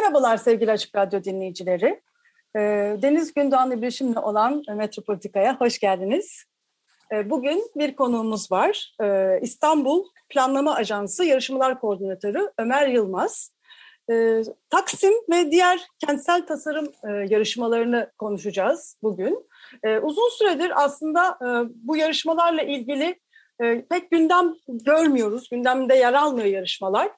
Merhabalar sevgili Açık Radyo dinleyicileri. Ee, Deniz Gündoğan İbrişim'le olan Metropolitika'ya hoş geldiniz. Ee, bugün bir konuğumuz var. Ee, İstanbul Planlama Ajansı Yarışmalar Koordinatörü Ömer Yılmaz. Taksim ve diğer kentsel tasarım e, yarışmalarını konuşacağız bugün. Uzun süredir aslında e, bu yarışmalarla ilgili e, pek gündem görmüyoruz. Gündemde yer almıyor yarışmalar.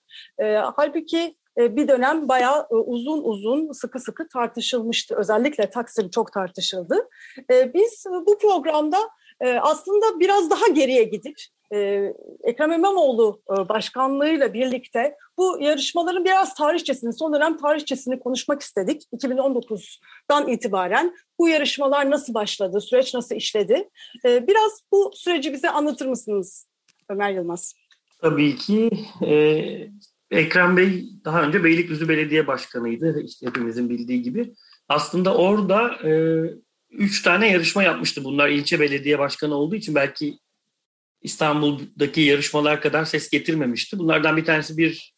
Halbuki bir dönem bayağı e, uzun uzun sıkı sıkı tartışılmıştı. Özellikle Taksim çok tartışıldı. E, biz bu programda aslında biraz daha geriye gidip Ekrem İmamoğlu başkanlığıyla birlikte bu yarışmaların biraz tarihçesini, son dönem tarihçesini konuşmak istedik. 2019'dan itibaren bu yarışmalar nasıl başladı, süreç nasıl işledi? Biraz bu süreci bize anlatır mısınız Ömer Yılmaz? Tabii ki. Ekrem Bey daha önce Beylikdüzü Belediye Başkanı'ydı işte hepimizin bildiği gibi. Aslında orada e, üç tane yarışma yapmıştı. Bunlar ilçe belediye başkanı olduğu için belki İstanbul'daki yarışmalar kadar ses getirmemişti. Bunlardan bir tanesi bir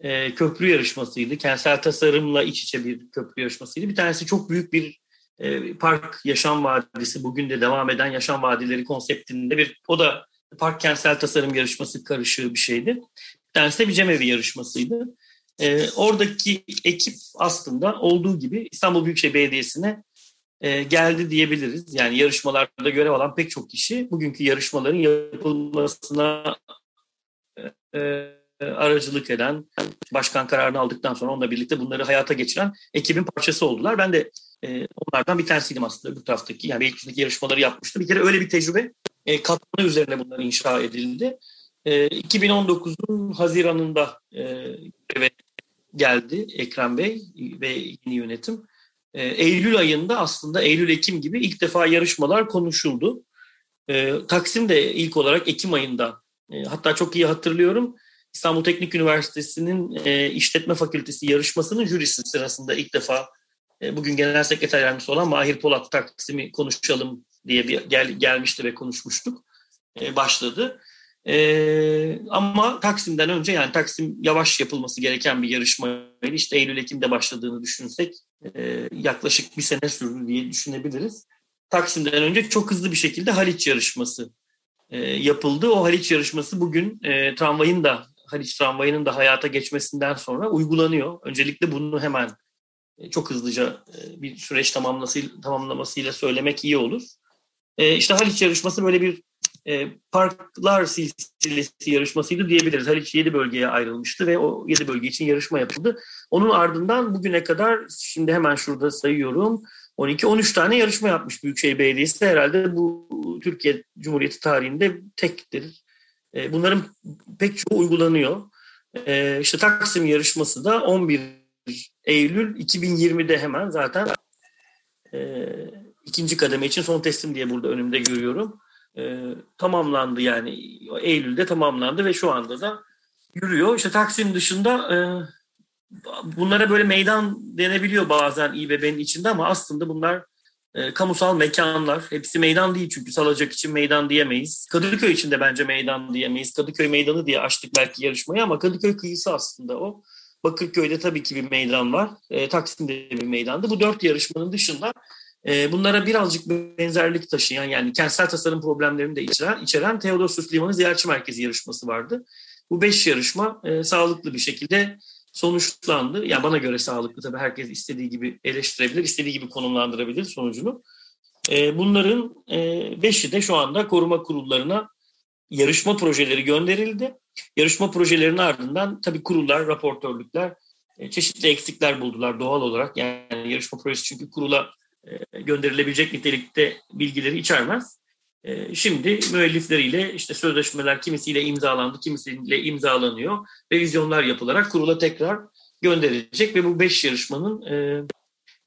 e, köprü yarışmasıydı. Kentsel tasarımla iç içe bir köprü yarışmasıydı. Bir tanesi çok büyük bir e, park yaşam vadisi. Bugün de devam eden yaşam vadileri konseptinde bir o da park kentsel tasarım yarışması karışığı bir şeydi. Tanesi bir cemevi yarışmasıydı. E, oradaki ekip aslında olduğu gibi İstanbul Büyükşehir Belediyesi'ne e, geldi diyebiliriz. Yani yarışmalarda görev alan pek çok kişi bugünkü yarışmaların yapılmasına e, e, aracılık eden, başkan kararını aldıktan sonra onunla birlikte bunları hayata geçiren ekibin parçası oldular. Ben de e, onlardan bir tanesiydim aslında bu taraftaki. Yani Beylikdüzü'ndeki yarışmaları yapmıştım. Bir kere öyle bir tecrübe e, katmanı üzerine bunlar inşa edildi. E, 2019'un Haziran'ında e, geldi Ekrem Bey ve yeni yönetim. E, Eylül ayında aslında Eylül-Ekim gibi ilk defa yarışmalar konuşuldu. E, Taksim de ilk olarak Ekim ayında e, hatta çok iyi hatırlıyorum İstanbul Teknik Üniversitesi'nin e, İşletme Fakültesi yarışmasının jürisi sırasında ilk defa e, bugün Genel Sekreter Yardımcısı olan Mahir Polat Taksim'i konuşalım diye bir gel, gelmişti ve konuşmuştuk. Başladı. E, ama Taksim'den önce yani Taksim yavaş yapılması gereken bir yarışmaydı. İşte Eylül-Ekim'de başladığını düşünsek e, yaklaşık bir sene sürdü diye düşünebiliriz. Taksim'den önce çok hızlı bir şekilde Haliç yarışması e, yapıldı. O Haliç yarışması bugün e, tramvayın da Haliç tramvayının da hayata geçmesinden sonra uygulanıyor. Öncelikle bunu hemen e, çok hızlıca e, bir süreç tamamlaması, tamamlamasıyla söylemek iyi olur. E, işte Haliç yarışması böyle bir e, parklar silsilesi yarışmasıydı diyebiliriz. Haliç 7 bölgeye ayrılmıştı ve o 7 bölge için yarışma yapıldı. Onun ardından bugüne kadar şimdi hemen şurada sayıyorum 12-13 tane yarışma yapmış Büyükşehir Belediyesi. Herhalde bu Türkiye Cumhuriyeti tarihinde tektir. E, bunların pek çoğu uygulanıyor. E, işte Taksim yarışması da 11 Eylül 2020'de hemen zaten e, ikinci kademe için son teslim diye burada önümde görüyorum. E, tamamlandı yani Eylül'de tamamlandı ve şu anda da yürüyor. İşte Taksim dışında e, bunlara böyle meydan denebiliyor bazen İBB'nin içinde ama aslında bunlar e, kamusal mekanlar. Hepsi meydan değil çünkü Salacak için meydan diyemeyiz. Kadıköy için de bence meydan diyemeyiz. Kadıköy meydanı diye açtık belki yarışmayı ama Kadıköy kıyısı aslında o. Bakırköy'de tabii ki bir meydan var. E, Taksim'de bir meydandı. Bu dört yarışmanın dışında e, bunlara birazcık benzerlik taşıyan yani kentsel tasarım problemlerini de içeren, içeren Teodosius Limanı Ziyaretçi Merkezi yarışması vardı. Bu beş yarışma e, sağlıklı bir şekilde sonuçlandı. Yani bana göre sağlıklı tabii herkes istediği gibi eleştirebilir, istediği gibi konumlandırabilir sonucunu. E, bunların e, beşi de şu anda koruma kurullarına yarışma projeleri gönderildi. Yarışma projelerinin ardından tabii kurullar, raportörlükler e, çeşitli eksikler buldular doğal olarak. Yani yarışma projesi çünkü kurula gönderilebilecek nitelikte bilgileri içermez. E, şimdi müellifleriyle işte sözleşmeler kimisiyle imzalandı, kimisiyle imzalanıyor. Revizyonlar yapılarak kurula tekrar gönderilecek ve bu beş yarışmanın e,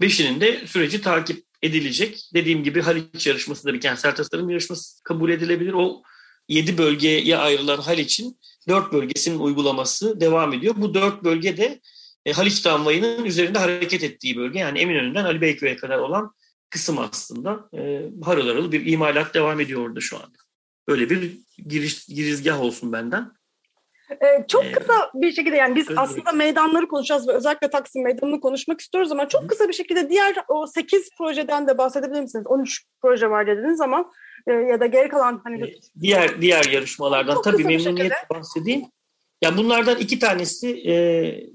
beşinin de süreci takip edilecek. Dediğim gibi Haliç yarışması da bir kentsel tasarım yarışması kabul edilebilir. O yedi bölgeye ayrılan Haliç'in dört bölgesinin uygulaması devam ediyor. Bu dört bölge de e, Haliç tramvayının üzerinde hareket ettiği bölge. Yani Eminönü'nden Ali Beyköy'e kadar olan kısım aslında. E, harıl harıl bir imalat devam ediyor orada şu anda. Böyle bir giriş, girizgah olsun benden. Ee, çok ee, kısa bir şekilde yani biz aslında meydanları konuşacağız ve özellikle Taksim Meydanı'nı konuşmak istiyoruz ama çok kısa bir şekilde diğer o 8 projeden de bahsedebilir misiniz? 13 proje var dediniz ama e, ya da geri kalan hani ee, diğer diğer yarışmalardan çok tabii memnuniyetle bahsedeyim. Ya bunlardan iki tanesi e,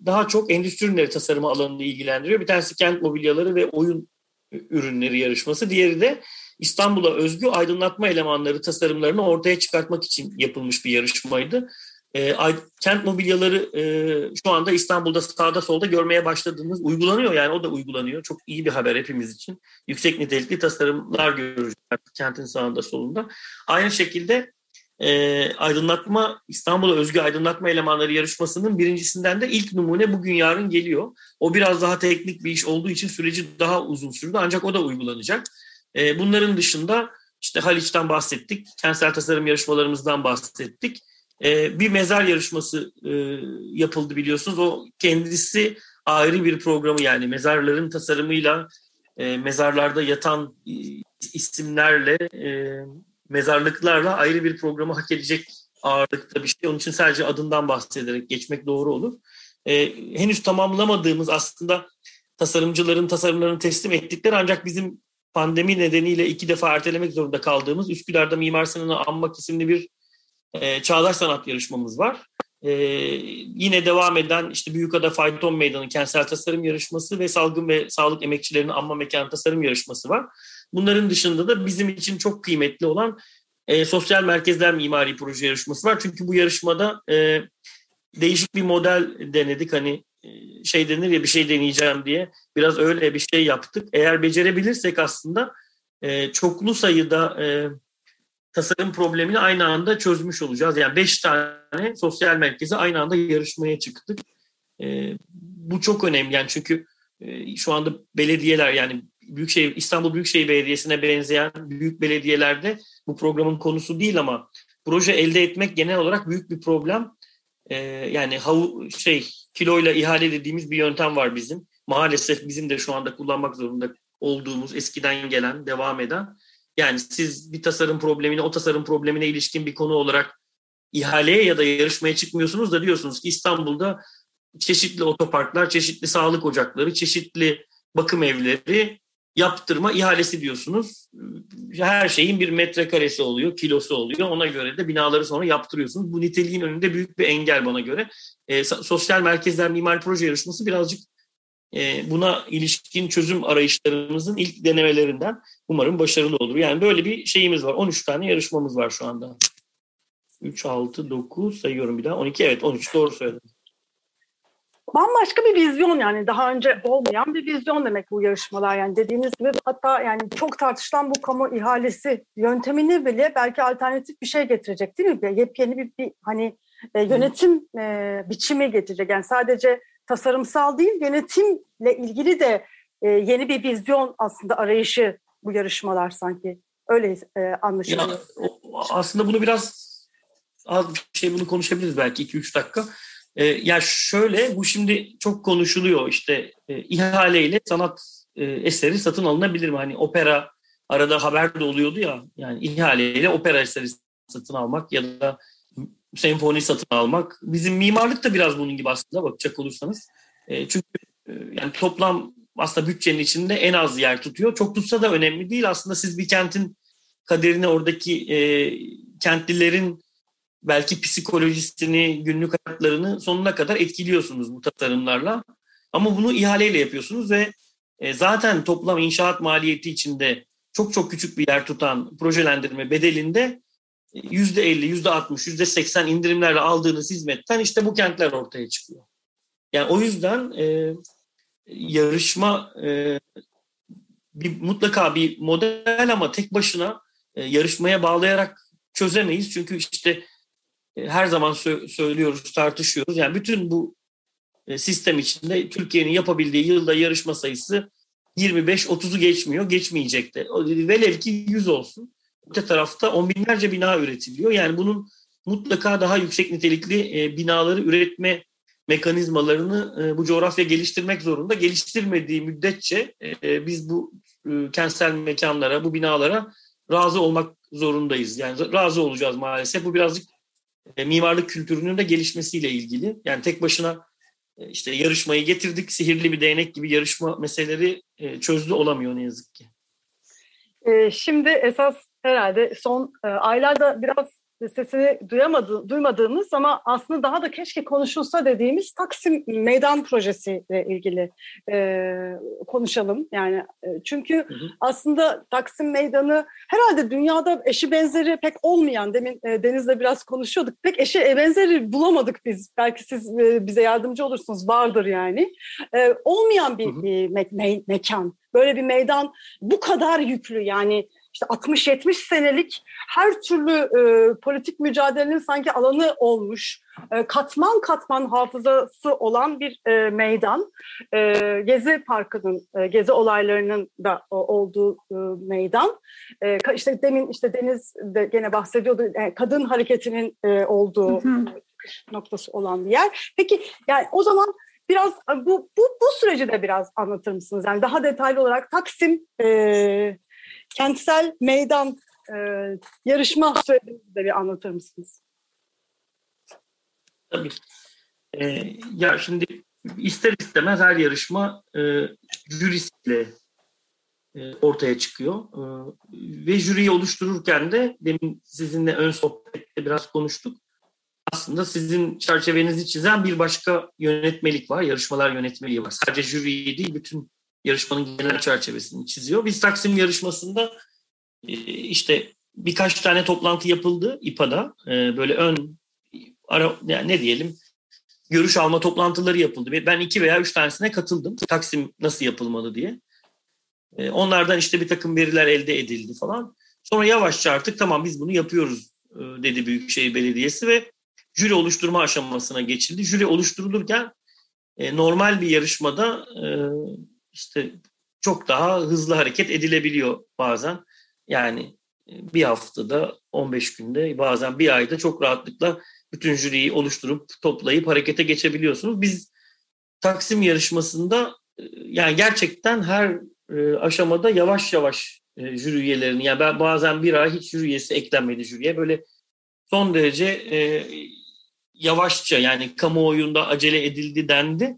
daha çok endüstri ürünleri tasarımı alanını ilgilendiriyor. Bir tanesi kent mobilyaları ve oyun ürünleri yarışması. Diğeri de İstanbul'a özgü aydınlatma elemanları tasarımlarını ortaya çıkartmak için yapılmış bir yarışmaydı. E, kent mobilyaları e, şu anda İstanbul'da sağda solda görmeye başladığımız uygulanıyor yani o da uygulanıyor. Çok iyi bir haber hepimiz için. Yüksek nitelikli tasarımlar göreceğiz kentin sağında solunda. Aynı şekilde e, aydınlatma İstanbul'a özgü aydınlatma elemanları yarışmasının birincisinden de ilk numune bugün yarın geliyor. O biraz daha teknik bir iş olduğu için süreci daha uzun sürdü ancak o da uygulanacak. E, bunların dışında işte Haliç'ten bahsettik, kentsel tasarım yarışmalarımızdan bahsettik. E, bir mezar yarışması e, yapıldı biliyorsunuz. O kendisi ayrı bir programı yani mezarların tasarımıyla e, mezarlarda yatan e, isimlerle e, mezarlıklarla ayrı bir programı hak edecek ağırlıkta bir şey. Onun için sadece adından bahsederek geçmek doğru olur. E, henüz tamamlamadığımız aslında tasarımcıların tasarımlarını teslim ettikleri ancak bizim pandemi nedeniyle iki defa ertelemek zorunda kaldığımız Üsküdar'da Mimar Sinan'ı anmak isimli bir e, çağdaş sanat yarışmamız var. E, yine devam eden işte Büyükada Fayton Meydanı kentsel tasarım yarışması ve salgın ve sağlık emekçilerinin anma mekanı tasarım yarışması var. Bunların dışında da bizim için çok kıymetli olan e, sosyal merkezler mimari proje yarışması var. Çünkü bu yarışmada e, değişik bir model denedik. Hani e, şey denir ya bir şey deneyeceğim diye. Biraz öyle bir şey yaptık. Eğer becerebilirsek aslında e, çoklu sayıda e, tasarım problemini aynı anda çözmüş olacağız. Yani beş tane sosyal merkeze aynı anda yarışmaya çıktık. E, bu çok önemli yani çünkü e, şu anda belediyeler yani Büyükşehir İstanbul Büyükşehir Belediyesi'ne benzeyen büyük belediyelerde bu programın konusu değil ama proje elde etmek genel olarak büyük bir problem. E, yani havu, şey kiloyla ihale dediğimiz bir yöntem var bizim. Maalesef bizim de şu anda kullanmak zorunda olduğumuz eskiden gelen, devam eden. Yani siz bir tasarım problemine, o tasarım problemine ilişkin bir konu olarak ihaleye ya da yarışmaya çıkmıyorsunuz da diyorsunuz ki İstanbul'da çeşitli otoparklar, çeşitli sağlık ocakları, çeşitli bakım evleri yaptırma ihalesi diyorsunuz. Her şeyin bir metrekaresi oluyor, kilosu oluyor. Ona göre de binaları sonra yaptırıyorsunuz. Bu niteliğin önünde büyük bir engel bana göre. E, sosyal merkezler mimari proje yarışması birazcık e, buna ilişkin çözüm arayışlarımızın ilk denemelerinden umarım başarılı olur. Yani böyle bir şeyimiz var. 13 tane yarışmamız var şu anda. 3, 6, 9 sayıyorum bir daha. 12 evet 13 doğru söyledim bambaşka bir vizyon yani daha önce olmayan bir vizyon demek bu yarışmalar yani dediğiniz gibi hatta yani çok tartışılan bu kamu ihalesi yöntemini bile belki alternatif bir şey getirecek değil mi? Yepyeni bir, bir hani e, yönetim e, biçimi getirecek yani sadece tasarımsal değil yönetimle ilgili de e, yeni bir vizyon aslında arayışı bu yarışmalar sanki öyle e, anlaşılıyor. Ya, aslında bunu biraz az bir şey bunu konuşabiliriz belki 2-3 dakika. E, ya şöyle bu şimdi çok konuşuluyor işte e, ihaleyle sanat e, eseri satın alınabilir mi? Hani opera arada haber de oluyordu ya yani ihaleyle opera eseri satın almak ya da senfoni satın almak. Bizim mimarlık da biraz bunun gibi aslında bakacak olursanız. E, çünkü yani toplam aslında bütçenin içinde en az yer tutuyor. Çok tutsa da önemli değil. Aslında siz bir kentin kaderini oradaki e, kentlilerin belki psikolojisini, günlük hayatlarını sonuna kadar etkiliyorsunuz bu tasarımlarla. Ama bunu ihaleyle yapıyorsunuz ve e, zaten toplam inşaat maliyeti içinde çok çok küçük bir yer tutan projelendirme bedelinde %50, %60, %80 indirimlerle aldığınız hizmetten işte bu kentler ortaya çıkıyor. Yani o yüzden e, yarışma e, bir mutlaka bir model ama tek başına e, yarışmaya bağlayarak çözemeyiz. Çünkü işte her zaman sö- söylüyoruz, tartışıyoruz. Yani bütün bu e, sistem içinde Türkiye'nin yapabildiği yılda yarışma sayısı 25-30'u geçmiyor, geçmeyecek de. Velev ki 100 olsun. Öte tarafta on binlerce bina üretiliyor. Yani bunun mutlaka daha yüksek nitelikli e, binaları üretme mekanizmalarını bu coğrafya geliştirmek zorunda. Geliştirmediği müddetçe biz bu kentsel mekanlara, bu binalara razı olmak zorundayız. Yani razı olacağız maalesef. Bu birazcık e, mimarlık kültürünün de gelişmesiyle ilgili. Yani tek başına e, işte yarışmayı getirdik, sihirli bir değnek gibi yarışma meseleleri e, çözdü olamıyor ne yazık ki. E, şimdi esas herhalde son aylarda biraz sesini duyamadı, duymadığımız ama aslında daha da keşke konuşulsa dediğimiz Taksim Meydan Projesi'yle ilgili e, konuşalım. Yani e, çünkü hı hı. aslında Taksim Meydanı herhalde dünyada eşi benzeri pek olmayan, demin e, Deniz'le biraz konuşuyorduk, pek eşi benzeri bulamadık biz. Belki siz e, bize yardımcı olursunuz, vardır yani. E, olmayan bir hı hı. E, me me mekan. Böyle bir meydan bu kadar yüklü yani işte 60-70 senelik her türlü e, politik mücadelenin sanki alanı olmuş, e, katman katman hafızası olan bir e, meydan. E, Gezi Parkı'nın, e, Gezi olaylarının da o, olduğu e, meydan. E, işte demin işte Deniz de gene bahsediyordu, e, kadın hareketinin e, olduğu hı hı. noktası olan bir yer. Peki yani o zaman biraz bu, bu, bu süreci de biraz anlatır mısınız? Yani daha detaylı olarak Taksim e, kentsel meydan e, yarışma sürecini de bir anlatır mısınız? Tabii. Ee, ya şimdi ister istemez her yarışma e, jürisiyle e, ortaya çıkıyor. E, ve jüriyi oluştururken de demin sizinle ön sohbette biraz konuştuk. Aslında sizin çerçevenizi çizen bir başka yönetmelik var. Yarışmalar yönetmeliği var. Sadece jüriyi değil bütün yarışmanın genel çerçevesini çiziyor. Biz Taksim yarışmasında e, işte birkaç tane toplantı yapıldı İPA'da. E, böyle ön ara yani ne diyelim görüş alma toplantıları yapıldı. Ben iki veya üç tanesine katıldım. Taksim nasıl yapılmalı diye. E, onlardan işte bir takım veriler elde edildi falan. Sonra yavaşça artık tamam biz bunu yapıyoruz dedi Büyükşehir Belediyesi ve jüri oluşturma aşamasına geçildi. Jüri oluşturulurken normal bir yarışmada işte çok daha hızlı hareket edilebiliyor bazen. Yani e, bir haftada 15 günde bazen bir ayda çok rahatlıkla bütün jüriyi oluşturup toplayıp harekete geçebiliyorsunuz. Biz Taksim yarışmasında e, yani gerçekten her e, aşamada yavaş yavaş jüri üyelerini yani ben bazen bir ay hiç jüri üyesi eklenmedi jüriye böyle son derece yavaşça yani kamuoyunda acele edildi dendi.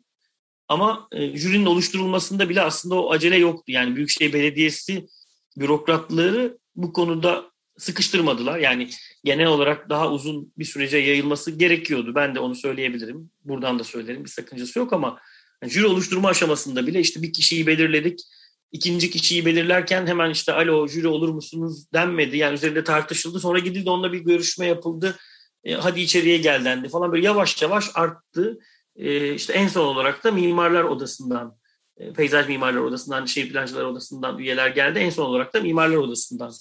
Ama e, jürinin oluşturulmasında bile aslında o acele yoktu. Yani Büyükşehir Belediyesi bürokratları bu konuda sıkıştırmadılar. Yani genel olarak daha uzun bir sürece yayılması gerekiyordu. Ben de onu söyleyebilirim. Buradan da söylerim. Bir sakıncası yok ama yani jüri oluşturma aşamasında bile işte bir kişiyi belirledik. İkinci kişiyi belirlerken hemen işte alo jüri olur musunuz denmedi. Yani üzerinde tartışıldı. Sonra gidildi onunla bir görüşme yapıldı. E, hadi içeriye gel dendi falan böyle yavaş yavaş arttı. E, işte en son olarak da Mimarlar Odası'ndan, e, Peyzaj Mimarlar Odası'ndan, Şehir Plancılar Odası'ndan üyeler geldi. En son olarak da Mimarlar Odası'ndan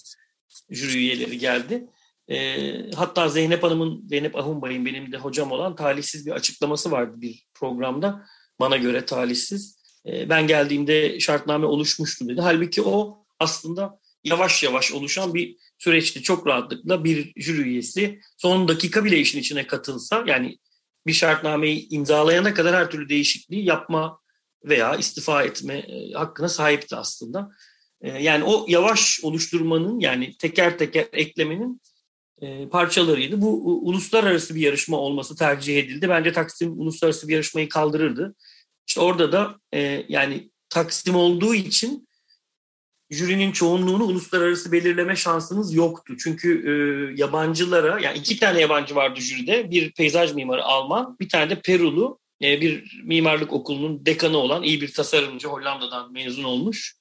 jüri üyeleri geldi. E, hatta Zeynep Hanım'ın, Zeynep Ahunbay'ın benim de hocam olan talihsiz bir açıklaması vardı bir programda. Bana göre talihsiz. E, ben geldiğimde şartname oluşmuştu dedi. Halbuki o aslında yavaş yavaş oluşan bir süreçti. Çok rahatlıkla bir jüri üyesi son dakika bile işin içine katılsa yani bir şartnameyi imzalayana kadar her türlü değişikliği yapma veya istifa etme e, hakkına sahipti aslında. E, yani o yavaş oluşturmanın yani teker teker eklemenin e, parçalarıydı. Bu uluslararası bir yarışma olması tercih edildi. Bence Taksim uluslararası bir yarışmayı kaldırırdı. İşte orada da yani Taksim olduğu için jürinin çoğunluğunu uluslararası belirleme şansınız yoktu. Çünkü e, yabancılara, yani iki tane yabancı vardı jüride. Bir peyzaj mimarı Alman, bir tane de Perulu. E, bir mimarlık okulunun dekanı olan iyi bir tasarımcı Hollanda'dan mezun olmuş.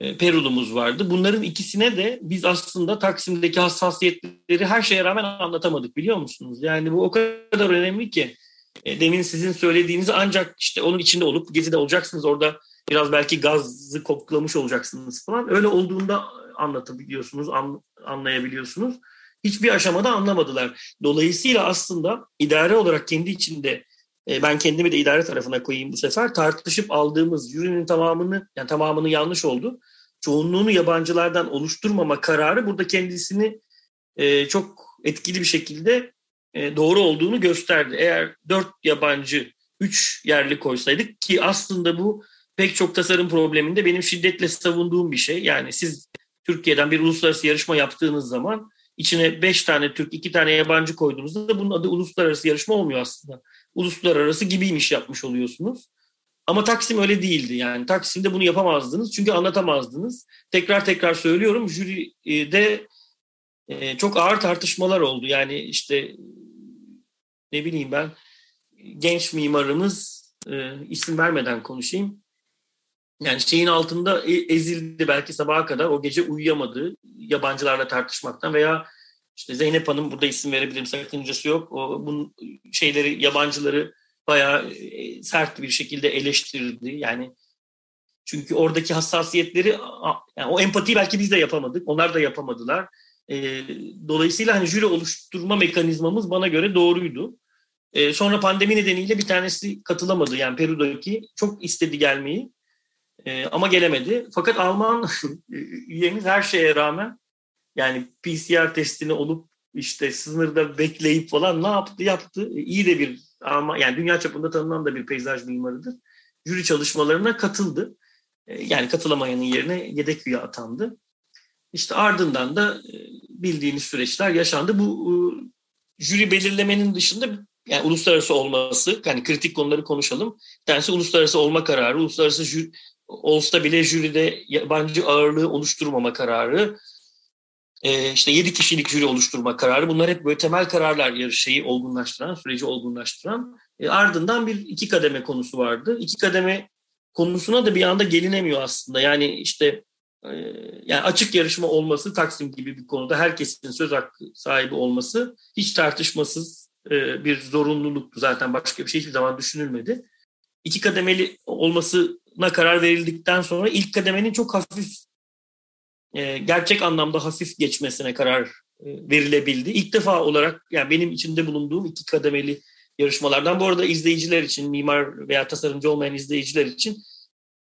E, Perulumuz vardı. Bunların ikisine de biz aslında Taksim'deki hassasiyetleri her şeye rağmen anlatamadık biliyor musunuz? Yani bu o kadar önemli ki. E, demin sizin söylediğinizi ancak işte onun içinde olup gezide olacaksınız orada biraz belki gazı koklamış olacaksınız falan. Öyle olduğunda anlatabiliyorsunuz, an, anlayabiliyorsunuz. Hiçbir aşamada anlamadılar. Dolayısıyla aslında idare olarak kendi içinde e, ben kendimi de idare tarafına koyayım bu sefer tartışıp aldığımız jürinin tamamını yani tamamını yanlış oldu. Çoğunluğunu yabancılardan oluşturmama kararı burada kendisini e, çok etkili bir şekilde e, doğru olduğunu gösterdi. Eğer dört yabancı, üç yerli koysaydık ki aslında bu pek çok tasarım probleminde benim şiddetle savunduğum bir şey. Yani siz Türkiye'den bir uluslararası yarışma yaptığınız zaman içine beş tane Türk, iki tane yabancı koyduğunuzda bunun adı uluslararası yarışma olmuyor aslında. Uluslararası gibiymiş yapmış oluyorsunuz. Ama Taksim öyle değildi yani. Taksim'de bunu yapamazdınız çünkü anlatamazdınız. Tekrar tekrar söylüyorum jüride e, çok ağır tartışmalar oldu. Yani işte ne bileyim ben genç mimarımız e, isim vermeden konuşayım. Yani şeyin altında e, ezildi belki sabaha kadar o gece uyuyamadı yabancılarla tartışmaktan veya işte Zeynep Hanım burada isim verebilirim sakıncası yok. O bunun şeyleri yabancıları bayağı e, sert bir şekilde eleştirdi. Yani çünkü oradaki hassasiyetleri yani o empatiyi belki biz de yapamadık. Onlar da yapamadılar. E, dolayısıyla hani jüri oluşturma mekanizmamız bana göre doğruydu. E, sonra pandemi nedeniyle bir tanesi katılamadı. Yani Peru'daki çok istedi gelmeyi e, ama gelemedi. Fakat Alman üyemiz her şeye rağmen yani PCR testini olup işte sınırda bekleyip falan ne yaptı yaptı. E, iyi de bir ama yani dünya çapında tanınan da bir peyzaj mimarıdır. Jüri çalışmalarına katıldı. E, yani katılamayanın yerine yedek üye atandı. İşte ardından da e, bildiğiniz süreçler yaşandı. Bu jüri belirlemenin dışında yani uluslararası olması, yani kritik konuları konuşalım. Bir tanesi uluslararası olma kararı, uluslararası jüri, olsa bile jüride yabancı ağırlığı oluşturmama kararı, e, işte 7 kişilik jüri oluşturma kararı. Bunlar hep böyle temel kararlar yarışayı olgunlaştıran, süreci olgunlaştıran. E, ardından bir iki kademe konusu vardı. İki kademe konusuna da bir anda gelinemiyor aslında. Yani işte e, yani açık yarışma olması Taksim gibi bir konuda herkesin söz hakkı sahibi olması hiç tartışmasız bir zorunluluktu zaten başka bir şey hiçbir zaman düşünülmedi. İki kademeli olmasına karar verildikten sonra ilk kademenin çok hafif e, gerçek anlamda hafif geçmesine karar e, verilebildi. İlk defa olarak yani benim içinde bulunduğum iki kademeli yarışmalardan bu arada izleyiciler için mimar veya tasarımcı olmayan izleyiciler için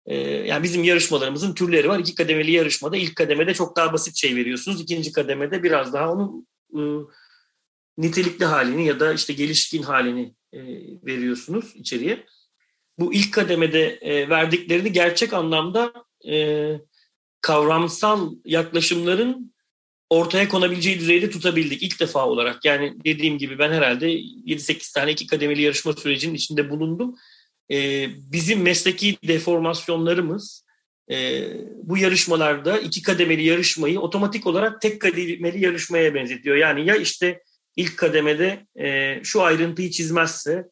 e, yani bizim yarışmalarımızın türleri var. İki kademeli yarışmada ilk kademede çok daha basit şey veriyorsunuz. İkinci kademede biraz daha onun e, nitelikli halini ya da işte gelişkin halini e, veriyorsunuz içeriye. Bu ilk kademede e, verdiklerini gerçek anlamda e, kavramsal yaklaşımların ortaya konabileceği düzeyde tutabildik ilk defa olarak. Yani dediğim gibi ben herhalde 7-8 tane iki kademeli yarışma sürecinin içinde bulundum. Ee, bizim mesleki deformasyonlarımız e, bu yarışmalarda iki kademeli yarışmayı otomatik olarak tek kademeli yarışmaya benzetiyor. Yani ya işte ilk kademede e, şu ayrıntıyı çizmezse,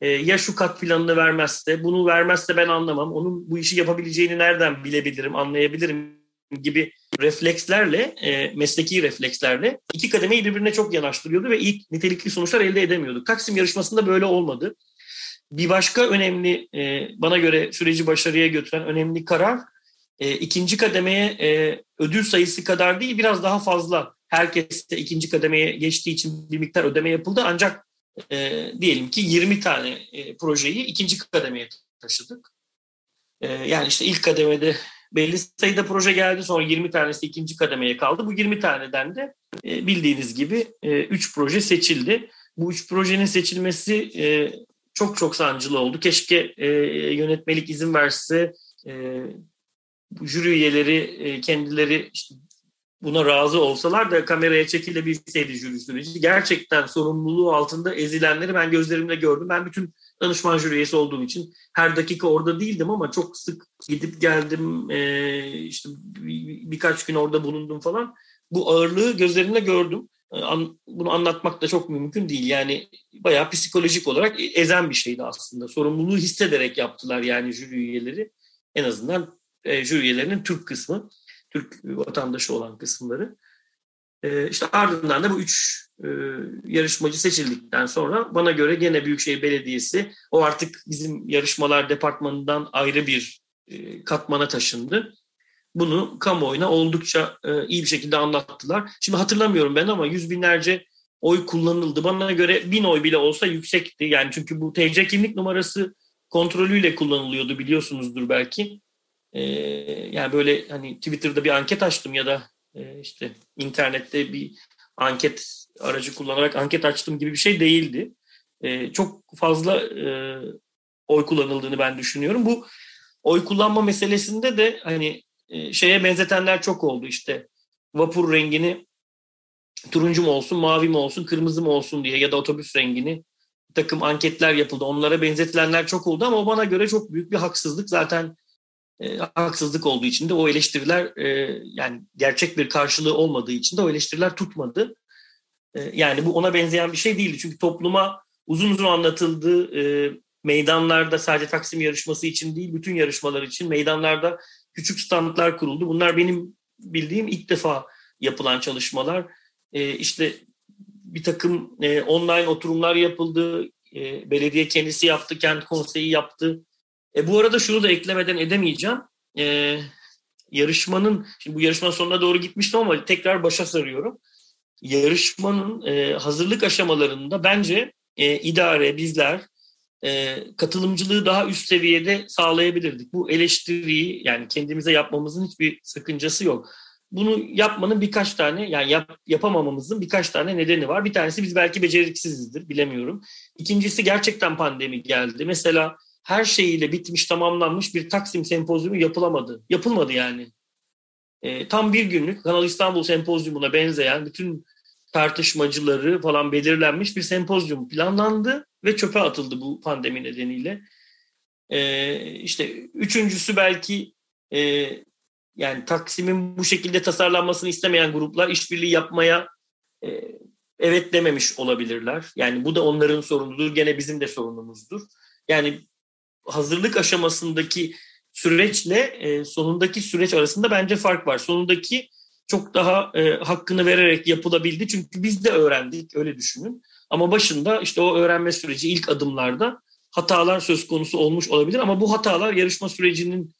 e, ya şu kat planını vermezse, bunu vermezse ben anlamam. Onun bu işi yapabileceğini nereden bilebilirim, anlayabilirim gibi reflekslerle, e, mesleki reflekslerle iki kademeyi birbirine çok yanaştırıyordu ve ilk nitelikli sonuçlar elde edemiyorduk. Taksim yarışmasında böyle olmadı. Bir başka önemli, e, bana göre süreci başarıya götüren önemli karar, e, ikinci kademeye e, ödül sayısı kadar değil, biraz daha fazla. Herkes de ikinci kademeye geçtiği için bir miktar ödeme yapıldı. Ancak e, diyelim ki 20 tane e, projeyi ikinci kademeye taşıdık. E, yani işte ilk kademede belli sayıda proje geldi. Sonra 20 tanesi ikinci kademeye kaldı. Bu 20 taneden de e, bildiğiniz gibi 3 e, proje seçildi. Bu 3 projenin seçilmesi e, çok çok sancılı oldu. Keşke yönetmelik izin verse jüri üyeleri kendileri işte buna razı olsalar da kameraya çekilebilseydi jüri süreci. Gerçekten sorumluluğu altında ezilenleri ben gözlerimle gördüm. Ben bütün danışman jüri üyesi olduğum için her dakika orada değildim ama çok sık gidip geldim e, işte bir, birkaç gün orada bulundum falan. Bu ağırlığı gözlerimle gördüm. E, bunu anlatmak da çok mümkün değil. Yani bayağı psikolojik olarak ezen bir şeydi aslında. Sorumluluğu hissederek yaptılar yani jüri üyeleri. En azından e, jüri üyelerinin Türk kısmı. Türk vatandaşı olan kısımları. E, işte ardından da bu üç e, yarışmacı seçildikten sonra bana göre gene Büyükşehir Belediyesi o artık bizim yarışmalar departmanından ayrı bir e, katmana taşındı. Bunu kamuoyuna oldukça e, iyi bir şekilde anlattılar. Şimdi hatırlamıyorum ben ama yüz binlerce oy kullanıldı. Bana göre bin oy bile olsa yüksekti. Yani çünkü bu TC kimlik numarası kontrolüyle kullanılıyordu biliyorsunuzdur belki. Ee, yani böyle hani Twitter'da bir anket açtım ya da e, işte internette bir anket aracı kullanarak anket açtım gibi bir şey değildi. E, çok fazla e, oy kullanıldığını ben düşünüyorum. Bu oy kullanma meselesinde de hani e, şeye benzetenler çok oldu işte vapur rengini turuncu mu olsun, mavi mi olsun, kırmızı mı olsun diye ya da otobüs rengini takım anketler yapıldı. Onlara benzetilenler çok oldu ama bana göre çok büyük bir haksızlık. Zaten e, haksızlık olduğu için de o eleştiriler e, yani gerçek bir karşılığı olmadığı için de o eleştiriler tutmadı. E, yani bu ona benzeyen bir şey değildi. Çünkü topluma uzun uzun anlatıldı. E, meydanlarda sadece Taksim yarışması için değil, bütün yarışmalar için meydanlarda küçük standlar kuruldu. Bunlar benim bildiğim ilk defa yapılan çalışmalar. İşte bir takım online oturumlar yapıldı. Belediye kendisi yaptı, kent konseyi yaptı. E, bu arada şunu da eklemeden edemeyeceğim. E, yarışmanın, şimdi bu yarışma sonuna doğru gitmiştim ama tekrar başa sarıyorum. Yarışmanın e, hazırlık aşamalarında bence e, idare, bizler e, katılımcılığı daha üst seviyede sağlayabilirdik. Bu eleştiriyi yani kendimize yapmamızın hiçbir sakıncası yok. Bunu yapmanın birkaç tane yani yap, yapamamamızın birkaç tane nedeni var. Bir tanesi biz belki beceriksizizdir bilemiyorum. İkincisi gerçekten pandemi geldi. Mesela her şeyiyle bitmiş tamamlanmış bir Taksim sempozyumu yapılamadı. Yapılmadı yani. E, tam bir günlük Kanal İstanbul sempozyumuna benzeyen bütün tartışmacıları falan belirlenmiş bir sempozyum planlandı ve çöpe atıldı bu pandemi nedeniyle. Ee, işte üçüncüsü belki e, yani Taksim'in bu şekilde tasarlanmasını istemeyen gruplar işbirliği yapmaya e, evet dememiş olabilirler. Yani bu da onların sorunudur, gene bizim de sorunumuzdur. Yani hazırlık aşamasındaki süreçle e, sonundaki süreç arasında bence fark var. Sonundaki çok daha e, hakkını vererek yapılabildi. Çünkü biz de öğrendik, öyle düşünün. Ama başında işte o öğrenme süreci ilk adımlarda hatalar söz konusu olmuş olabilir. Ama bu hatalar yarışma sürecinin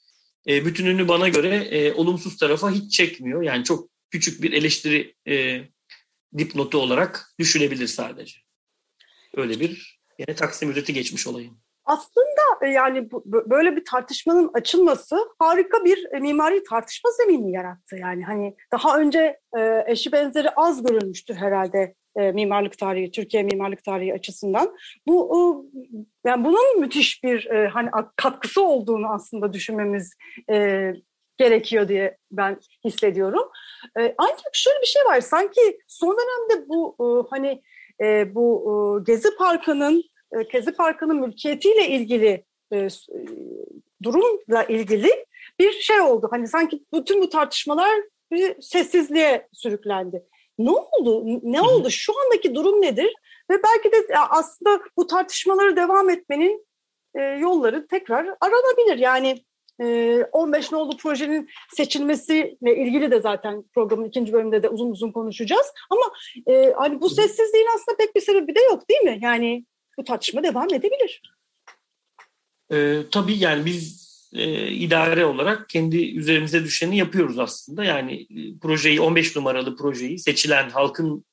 e, bütününü bana göre e, olumsuz tarafa hiç çekmiyor. Yani çok küçük bir eleştiri e, dipnotu olarak düşünebilir sadece. Öyle bir yine Taksim özeti geçmiş olayım. Aslında e, yani bu, böyle bir tartışmanın açılması harika bir e, mimari tartışma zemini yarattı. Yani hani daha önce e, eşi benzeri az görülmüştür herhalde e, mimarlık tarihi, Türkiye mimarlık tarihi açısından. Bu e, yani bunun müthiş bir e, hani katkısı olduğunu aslında düşünmemiz e, gerekiyor diye ben hissediyorum. E, ancak şöyle bir şey var, sanki son dönemde bu e, hani e, bu e, Gezi Parkı'nın e, Gezi Parkı'nın mülkiyetiyle ilgili e, e, durumla ilgili bir şey oldu. Hani sanki bütün bu tartışmalar bir sessizliğe sürüklendi. Ne oldu? Ne oldu? Şu andaki durum nedir? Ve belki de aslında bu tartışmaları devam etmenin e, yolları tekrar aranabilir. Yani e, 15 nolu projenin seçilmesiyle ilgili de zaten programın ikinci bölümünde de uzun uzun konuşacağız. Ama e, hani bu sessizliğin aslında pek bir sebebi de yok değil mi? Yani bu tartışma devam edebilir. E, tabii yani biz e, idare olarak kendi üzerimize düşeni yapıyoruz aslında. Yani e, projeyi 15 numaralı projeyi seçilen halkın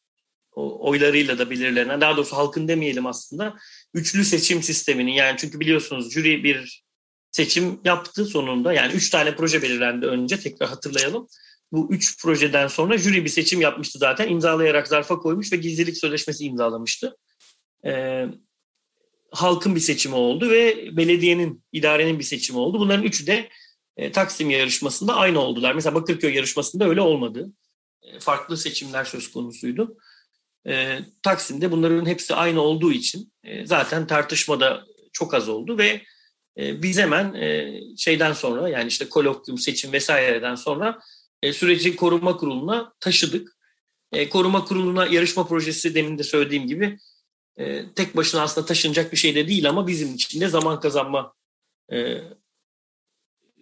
oylarıyla da belirlenen daha doğrusu halkın demeyelim aslında üçlü seçim sisteminin yani çünkü biliyorsunuz jüri bir seçim yaptı sonunda yani üç tane proje belirlendi önce tekrar hatırlayalım. Bu üç projeden sonra jüri bir seçim yapmıştı zaten imzalayarak zarfa koymuş ve gizlilik sözleşmesi imzalamıştı. Ee, halkın bir seçimi oldu ve belediyenin, idarenin bir seçimi oldu. Bunların üçü de e, Taksim yarışmasında aynı oldular. Mesela Bakırköy yarışmasında öyle olmadı. E, farklı seçimler söz konusuydu. E, Taksim'de bunların hepsi aynı olduğu için zaten tartışmada çok az oldu ve biz hemen şeyden sonra yani işte kolokyum, seçim vesaireden sonra süreci koruma kuruluna taşıdık. Koruma kuruluna yarışma projesi demin de söylediğim gibi e, tek başına aslında taşınacak bir şey de değil ama bizim için de zaman kazanma e,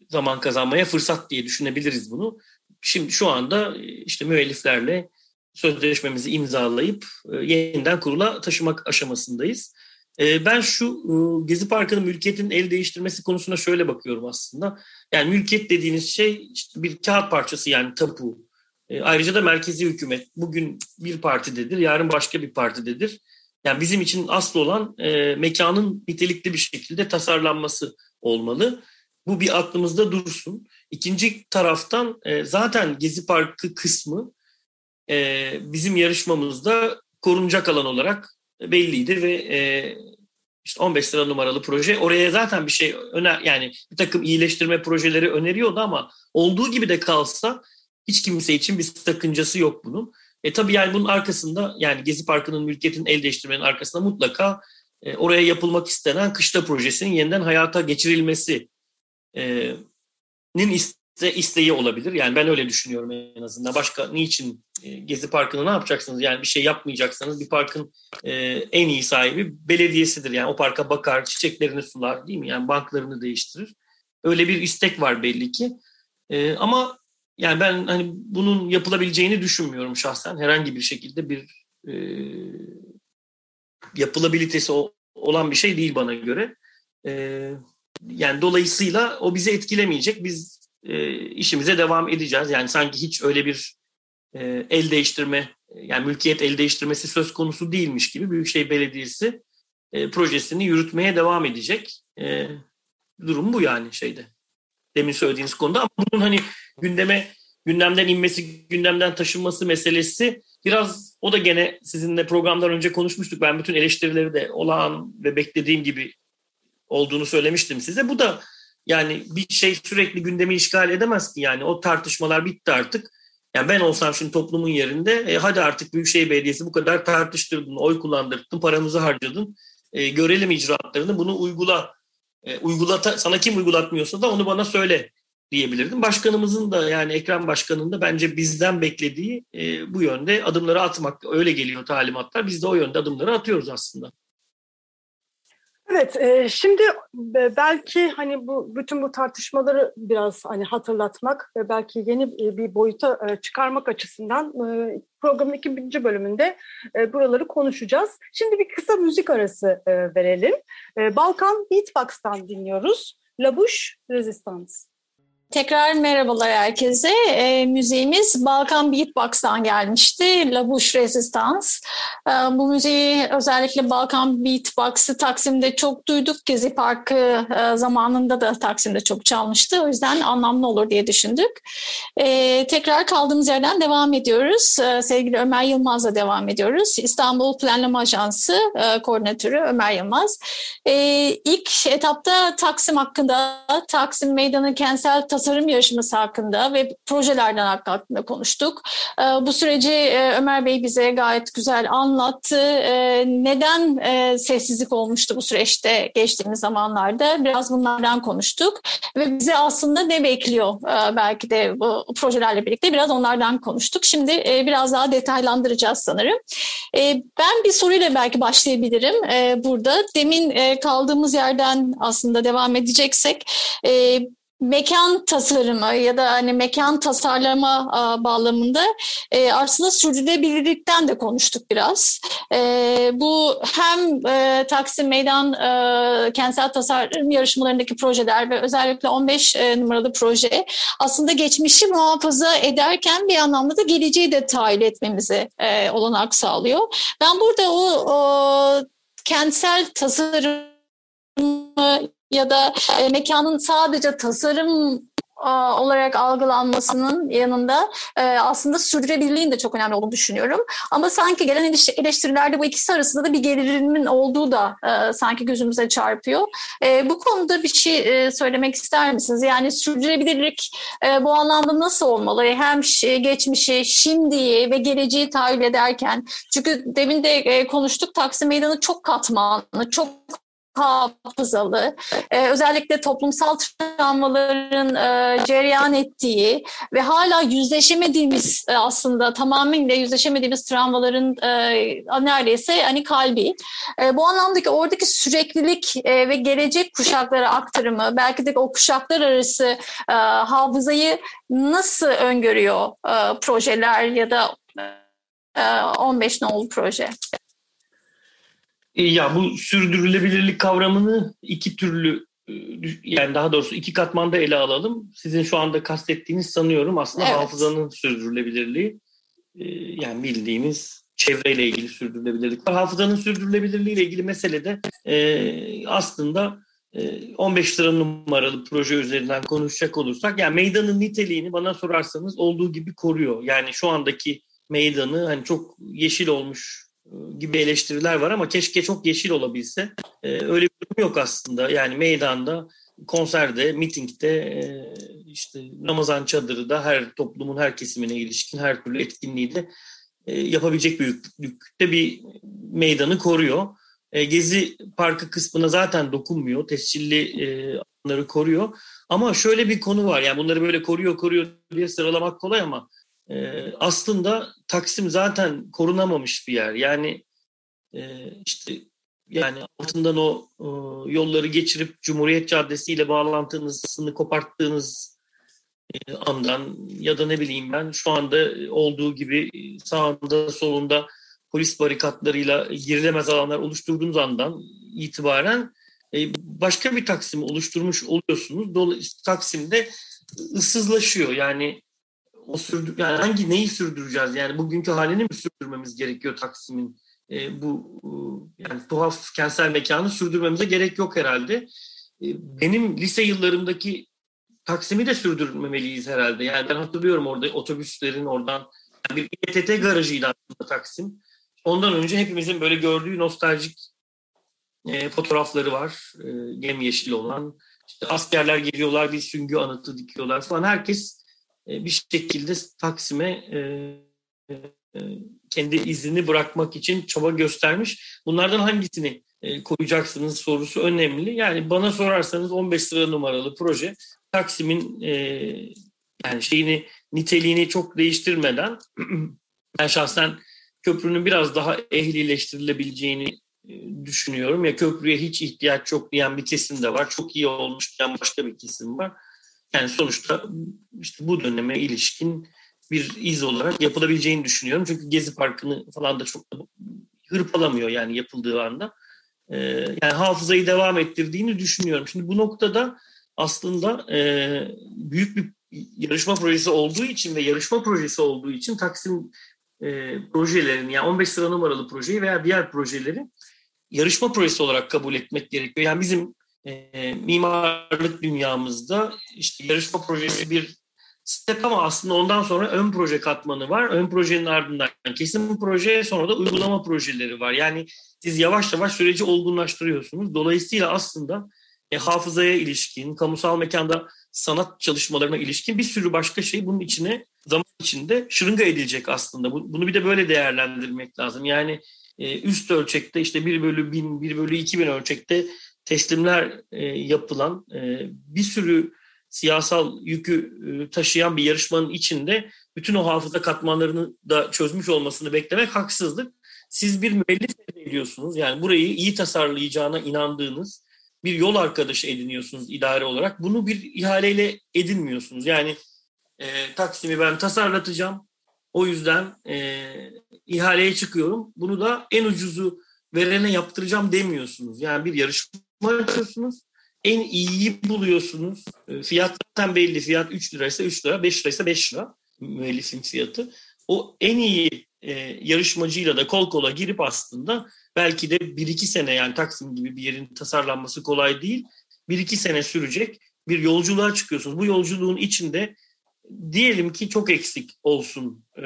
zaman kazanmaya fırsat diye düşünebiliriz bunu. Şimdi şu anda e, işte müelliflerle sözleşmemizi imzalayıp e, yeniden kurula taşımak aşamasındayız. Ben şu e, Gezi Parkı'nın mülkiyetinin el değiştirmesi konusuna şöyle bakıyorum aslında. Yani mülkiyet dediğiniz şey işte bir kağıt parçası yani tapu. Ayrıca da merkezi hükümet bugün bir partidedir, yarın başka bir partidedir. Yani bizim için asıl olan e, mekanın nitelikli bir şekilde tasarlanması olmalı. Bu bir aklımızda dursun. İkinci taraftan e, zaten Gezi Parkı kısmı e, bizim yarışmamızda korunacak alan olarak belliydi ve e, işte 15 sıra numaralı proje oraya zaten bir şey öner yani bir takım iyileştirme projeleri öneriyordu ama olduğu gibi de kalsa hiç kimse için bir sakıncası yok bunun. E tabii yani bunun arkasında yani Gezi Parkı'nın mülkiyetin el değiştirmenin arkasında mutlaka e, oraya yapılmak istenen kışla projesinin yeniden hayata geçirilmesi e, nin iste, isteği olabilir. Yani ben öyle düşünüyorum en azından. Başka niçin e, Gezi Parkı'nı ne yapacaksınız? Yani bir şey yapmayacaksanız bir parkın e, en iyi sahibi belediyesidir. Yani o parka bakar, çiçeklerini sular değil mi? Yani banklarını değiştirir. Öyle bir istek var belli ki. E, ama yani ben hani bunun yapılabileceğini düşünmüyorum şahsen. Herhangi bir şekilde bir e, yapılabilitesi olan bir şey değil bana göre. E, yani dolayısıyla o bizi etkilemeyecek. Biz e, işimize devam edeceğiz. Yani sanki hiç öyle bir e, el değiştirme, yani mülkiyet el değiştirmesi söz konusu değilmiş gibi Büyükşehir Belediyesi e, projesini yürütmeye devam edecek. E, durum bu yani şeyde. Demin söylediğiniz konuda ama bunun hani gündeme gündemden inmesi, gündemden taşınması meselesi biraz o da gene sizinle programdan önce konuşmuştuk. Ben bütün eleştirileri de olağan ve beklediğim gibi olduğunu söylemiştim size. Bu da yani bir şey sürekli gündemi işgal edemez ki yani o tartışmalar bitti artık. Yani ben olsam şimdi toplumun yerinde e, hadi artık Büyükşehir Belediyesi bu kadar tartıştırdın, oy kullandırdın, paramızı harcadın. E, görelim icraatlarını bunu uygula. E, uygulata, sana kim uygulatmıyorsa da onu bana söyle diyebilirdim. Başkanımızın da yani Ekrem Başkan'ın da bence bizden beklediği e, bu yönde adımları atmak. Öyle geliyor talimatlar. Biz de o yönde adımları atıyoruz aslında. Evet, e, şimdi belki hani bu bütün bu tartışmaları biraz hani hatırlatmak ve belki yeni e, bir boyuta e, çıkarmak açısından e, programın ikinci bölümünde e, buraları konuşacağız. Şimdi bir kısa müzik arası e, verelim. E, Balkan Beatbox'tan dinliyoruz. La Bouche Resistance. Tekrar merhabalar herkese. E, müziğimiz Balkan Beatbox'tan gelmişti. La Bouche Resistance. E, bu müziği özellikle Balkan Beatbox'ı Taksim'de çok duyduk. Gezi Parkı e, zamanında da Taksim'de çok çalmıştı. O yüzden anlamlı olur diye düşündük. E, tekrar kaldığımız yerden devam ediyoruz. E, sevgili Ömer Yılmaz'la devam ediyoruz. İstanbul Planlama Ajansı e, koordinatörü Ömer Yılmaz. E, ilk etapta Taksim hakkında, Taksim Meydanı kentsel tasarım yarışması hakkında ve projelerden hakkında konuştuk. Ee, bu süreci e, Ömer Bey bize gayet güzel anlattı. Ee, neden e, sessizlik olmuştu bu süreçte geçtiğimiz zamanlarda? Biraz bunlardan konuştuk ve bize aslında ne bekliyor ee, belki de bu projelerle birlikte biraz onlardan konuştuk. Şimdi e, biraz daha detaylandıracağız sanırım. Ben bir soruyla belki başlayabilirim burada. Demin kaldığımız yerden aslında devam edeceksek mekan tasarımı ya da hani mekan tasarlama a, bağlamında e, aslında sürdürülebilirlikten de konuştuk biraz. E, bu hem e, Taksim Meydan e, kentsel tasarım yarışmalarındaki projeler ve özellikle 15 e, numaralı proje aslında geçmişi muhafaza ederken bir anlamda da geleceği de tahayyül etmemize e, olanak sağlıyor. Ben burada o, o kentsel tasarım ya da e, mekanın sadece tasarım olarak algılanmasının yanında e, aslında sürdürülebilirliğin de çok önemli olduğunu düşünüyorum. Ama sanki gelen eleştirilerde bu ikisi arasında da bir gerilimin olduğu da e, sanki gözümüze çarpıyor. E, bu konuda bir şey söylemek ister misiniz? Yani sürdürülebilirlik bu anlamda nasıl olmalı? Hem geçmişi, şimdiyi ve geleceği tahayyül ederken. Çünkü demin de konuştuk Taksim Meydanı çok katmanlı, çok hafızalı, e, özellikle toplumsal travmaların e, cereyan ettiği ve hala yüzleşemediğimiz e, aslında tamamıyla yüzleşemediğimiz travmaların e, neredeyse hani kalbi. E, bu anlamdaki oradaki süreklilik e, ve gelecek kuşaklara aktarımı, belki de o kuşaklar arası e, hafızayı nasıl öngörüyor e, projeler ya da e, 15 nolu proje? E, ya bu sürdürülebilirlik kavramını iki türlü e, yani daha doğrusu iki katmanda ele alalım. Sizin şu anda kastettiğiniz sanıyorum aslında evet. hafızanın sürdürülebilirliği. E, yani bildiğimiz çevreyle ilgili sürdürülebilirlik var. Hafızanın sürdürülebilirliği ile ilgili mesele de aslında 15 lira numaralı proje üzerinden konuşacak olursak yani meydanın niteliğini bana sorarsanız olduğu gibi koruyor. Yani şu andaki meydanı hani çok yeşil olmuş gibi eleştiriler var ama keşke çok yeşil olabilse. Ee, öyle bir durum yok aslında. Yani meydanda, konserde, mitingde, e, işte Ramazan çadırı da her toplumun her kesimine ilişkin her türlü etkinliği de e, yapabilecek büyüklükte bir meydanı koruyor. E, Gezi Parkı kısmına zaten dokunmuyor. Tescilli alanları koruyor. Ama şöyle bir konu var. Yani bunları böyle koruyor koruyor diye sıralamak kolay ama e, aslında Taksim zaten korunamamış bir yer. Yani e, işte yani altından o e, yolları geçirip Cumhuriyet Caddesi ile bağlantınızı koparttığınız e, andan ya da ne bileyim ben şu anda olduğu gibi sağında solunda polis barikatlarıyla girilemez alanlar oluşturduğunuz andan itibaren e, başka bir Taksim oluşturmuş oluyorsunuz. Dolayısıyla Taksim'de ıssızlaşıyor. Yani o sürdür yani hangi neyi sürdüreceğiz? Yani bugünkü halini mi sürdürmemiz gerekiyor Taksim'in? E, bu yani tuhaf kentsel mekanı sürdürmemize gerek yok herhalde. E, benim lise yıllarımdaki Taksim'i de sürdürmemeliyiz herhalde. Yani ben hatırlıyorum orada otobüslerin oradan yani bir İETT garajıydı aslında Taksim. Ondan önce hepimizin böyle gördüğü nostaljik e, fotoğrafları var. E, yemyeşil olan. İşte askerler geliyorlar bir süngü anıtı dikiyorlar falan. Herkes e, bir şekilde Taksim'e e, e, kendi izini bırakmak için çaba göstermiş. Bunlardan hangisini koyacaksınız sorusu önemli. Yani bana sorarsanız 15 sıra numaralı proje Taksim'in yani şeyini niteliğini çok değiştirmeden ben şahsen köprünün biraz daha ehlileştirilebileceğini düşünüyorum. Ya köprüye hiç ihtiyaç yok diyen bir kesim de var. Çok iyi olmuş diyen başka bir kesim var. Yani sonuçta işte bu döneme ilişkin bir iz olarak yapılabileceğini düşünüyorum. Çünkü Gezi Parkı'nı falan da çok hırpalamıyor yani yapıldığı anda. Ee, yani hafızayı devam ettirdiğini düşünüyorum. Şimdi bu noktada aslında e, büyük bir yarışma projesi olduğu için ve yarışma projesi olduğu için Taksim e, projelerini yani 15 sıra numaralı projeyi veya diğer projeleri yarışma projesi olarak kabul etmek gerekiyor. Yani bizim e, mimarlık dünyamızda işte yarışma projesi bir step ama aslında ondan sonra ön proje katmanı var. Ön projenin ardından kesim proje sonra da uygulama projeleri var. Yani siz yavaş yavaş süreci olgunlaştırıyorsunuz. Dolayısıyla aslında e, hafızaya ilişkin, kamusal mekanda sanat çalışmalarına ilişkin bir sürü başka şey bunun içine zaman içinde şırınga edilecek aslında. Bunu bir de böyle değerlendirmek lazım. Yani e, üst ölçekte işte 1 bölü 1000, 1 bölü 2000 ölçekte teslimler e, yapılan e, bir sürü siyasal yükü taşıyan bir yarışmanın içinde bütün o hafıza katmanlarını da çözmüş olmasını beklemek haksızlık. Siz bir müellif ediyorsunuz. Yani burayı iyi tasarlayacağına inandığınız bir yol arkadaşı ediniyorsunuz idare olarak. Bunu bir ihaleyle edinmiyorsunuz. Yani e, Taksim'i ben tasarlatacağım. O yüzden e, ihaleye çıkıyorum. Bunu da en ucuzu verene yaptıracağım demiyorsunuz. Yani bir yarışma yapıyorsunuz. En iyiyi buluyorsunuz. E, fiyat zaten belli. Fiyat 3 liraysa 3 lira, 5 liraysa 5 lira müellifin fiyatı. O en iyi e, yarışmacıyla da kol kola girip aslında belki de 1-2 sene yani Taksim gibi bir yerin tasarlanması kolay değil. 1-2 sene sürecek bir yolculuğa çıkıyorsunuz. Bu yolculuğun içinde diyelim ki çok eksik olsun e,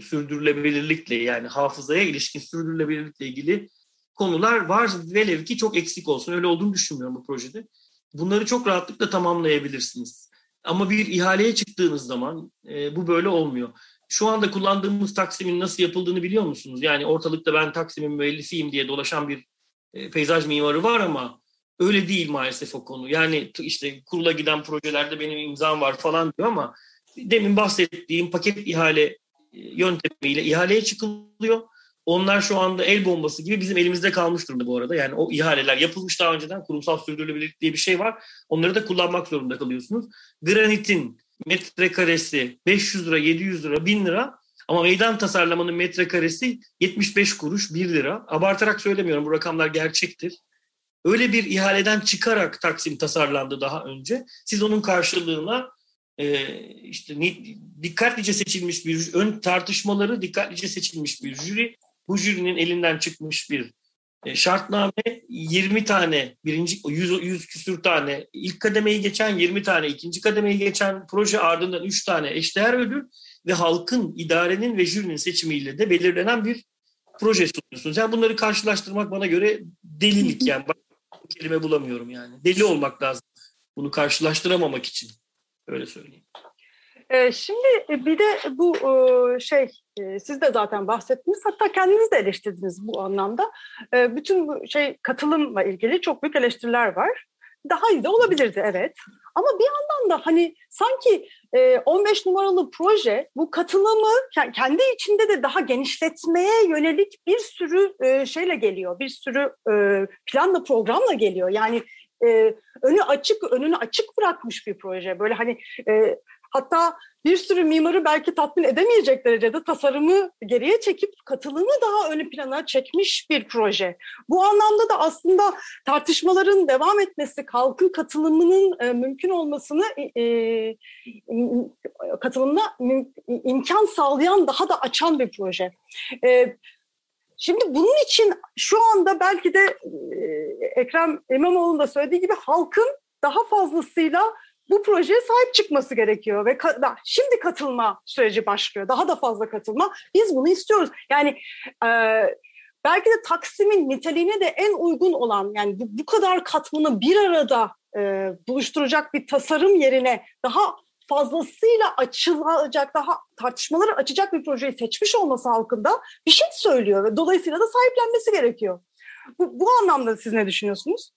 sürdürülebilirlikle yani hafızaya ilişkin sürdürülebilirlikle ilgili konular var. Velev ki çok eksik olsun. Öyle olduğunu düşünmüyorum bu projede. Bunları çok rahatlıkla tamamlayabilirsiniz. Ama bir ihaleye çıktığınız zaman e, bu böyle olmuyor. Şu anda kullandığımız Taksim'in nasıl yapıldığını biliyor musunuz? Yani ortalıkta ben Taksim'in müellifiyim diye dolaşan bir e, peyzaj mimarı var ama öyle değil maalesef o konu. Yani işte kurula giden projelerde benim imzam var falan diyor ama demin bahsettiğim paket ihale e, yöntemiyle ihaleye çıkılıyor. Onlar şu anda el bombası gibi bizim elimizde kalmış durumda bu arada. Yani o ihaleler yapılmış daha önceden kurumsal sürdürülebilirlik diye bir şey var. Onları da kullanmak zorunda kalıyorsunuz. Granitin metrekaresi 500 lira, 700 lira, 1000 lira ama meydan tasarlamanın metrekaresi 75 kuruş, 1 lira. Abartarak söylemiyorum bu rakamlar gerçektir. Öyle bir ihaleden çıkarak Taksim tasarlandı daha önce. Siz onun karşılığına e, işte dikkatlice seçilmiş bir ön tartışmaları dikkatlice seçilmiş bir jüri. Bu jürinin elinden çıkmış bir e, şartname 20 tane birinci 100, 100 küsür tane ilk kademeyi geçen 20 tane ikinci kademeyi geçen proje ardından 3 tane eşdeğer ödül ve halkın idarenin ve jürinin seçimiyle de belirlenen bir proje sunuyorsunuz. Yani bunları karşılaştırmak bana göre delilik yani. kelime bulamıyorum yani. Deli olmak lazım bunu karşılaştıramamak için. Öyle söyleyeyim. Ee, şimdi e, bir de bu e, şey e, siz de zaten bahsettiniz hatta kendiniz de eleştirdiniz bu anlamda. Bütün bu şey katılımla ilgili çok büyük eleştiriler var. Daha iyi de olabilirdi evet. Ama bir yandan da hani sanki 15 numaralı proje bu katılımı kendi içinde de daha genişletmeye yönelik bir sürü şeyle geliyor. Bir sürü planla programla geliyor. Yani önü açık önünü açık bırakmış bir proje. Böyle hani Hatta bir sürü mimarı belki tatmin edemeyecek derecede tasarımı geriye çekip katılımı daha ön plana çekmiş bir proje. Bu anlamda da aslında tartışmaların devam etmesi, halkın katılımının e, mümkün olmasını e, katılımına imkan sağlayan, daha da açan bir proje. E, Şimdi bunun için şu anda belki de e, Ekrem İmamoğlu'nun da söylediği gibi halkın daha fazlasıyla bu projeye sahip çıkması gerekiyor ve ka- şimdi katılma süreci başlıyor. Daha da fazla katılma. Biz bunu istiyoruz. Yani e, belki de Taksim'in niteliğine de en uygun olan yani bu, bu kadar katmanı bir arada e, buluşturacak bir tasarım yerine daha fazlasıyla açılacak, daha tartışmaları açacak bir projeyi seçmiş olması halkında bir şey söylüyor ve dolayısıyla da sahiplenmesi gerekiyor. Bu, bu anlamda siz ne düşünüyorsunuz?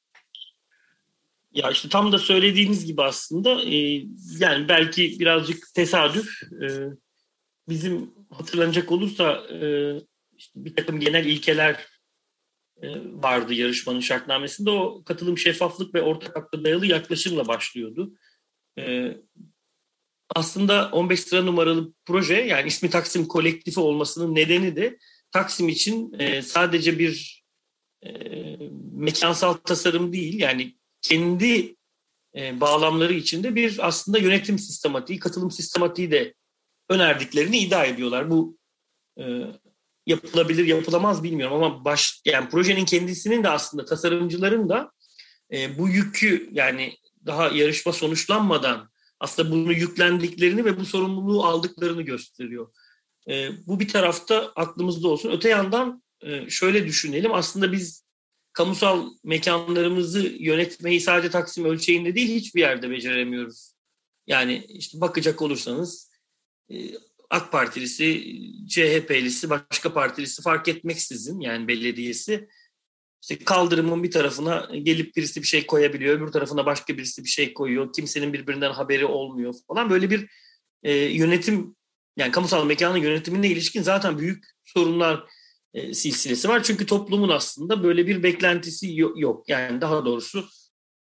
Ya işte tam da söylediğiniz gibi aslında e, yani belki birazcık tesadüf e, bizim hatırlanacak olursa e, işte bir takım genel ilkeler e, vardı yarışmanın şartnamesinde. O katılım şeffaflık ve ortak hakta dayalı yaklaşımla başlıyordu. E, aslında 15 sıra numaralı proje yani ismi Taksim Kolektifi olmasının nedeni de Taksim için e, sadece bir e, mekansal tasarım değil yani kendi e, bağlamları içinde bir aslında yönetim sistematiği, katılım sistematiği de önerdiklerini iddia ediyorlar. Bu e, yapılabilir, yapılamaz bilmiyorum ama baş yani projenin kendisinin de aslında tasarımcıların da e, bu yükü yani daha yarışma sonuçlanmadan aslında bunu yüklendiklerini ve bu sorumluluğu aldıklarını gösteriyor. Bu bir tarafta aklımızda olsun. Öte yandan şöyle düşünelim. Aslında biz kamusal mekanlarımızı yönetmeyi sadece Taksim ölçeğinde değil hiçbir yerde beceremiyoruz. Yani işte bakacak olursanız e, AK Partilisi, CHP'lisi, başka partilisi fark etmeksizin yani belediyesi işte kaldırımın bir tarafına gelip birisi bir şey koyabiliyor, öbür tarafına başka birisi bir şey koyuyor. Kimsenin birbirinden haberi olmuyor falan. Böyle bir e, yönetim yani kamusal mekanın yönetimine ilişkin zaten büyük sorunlar e, silsilesi var. Çünkü toplumun aslında böyle bir beklentisi yok. Yani daha doğrusu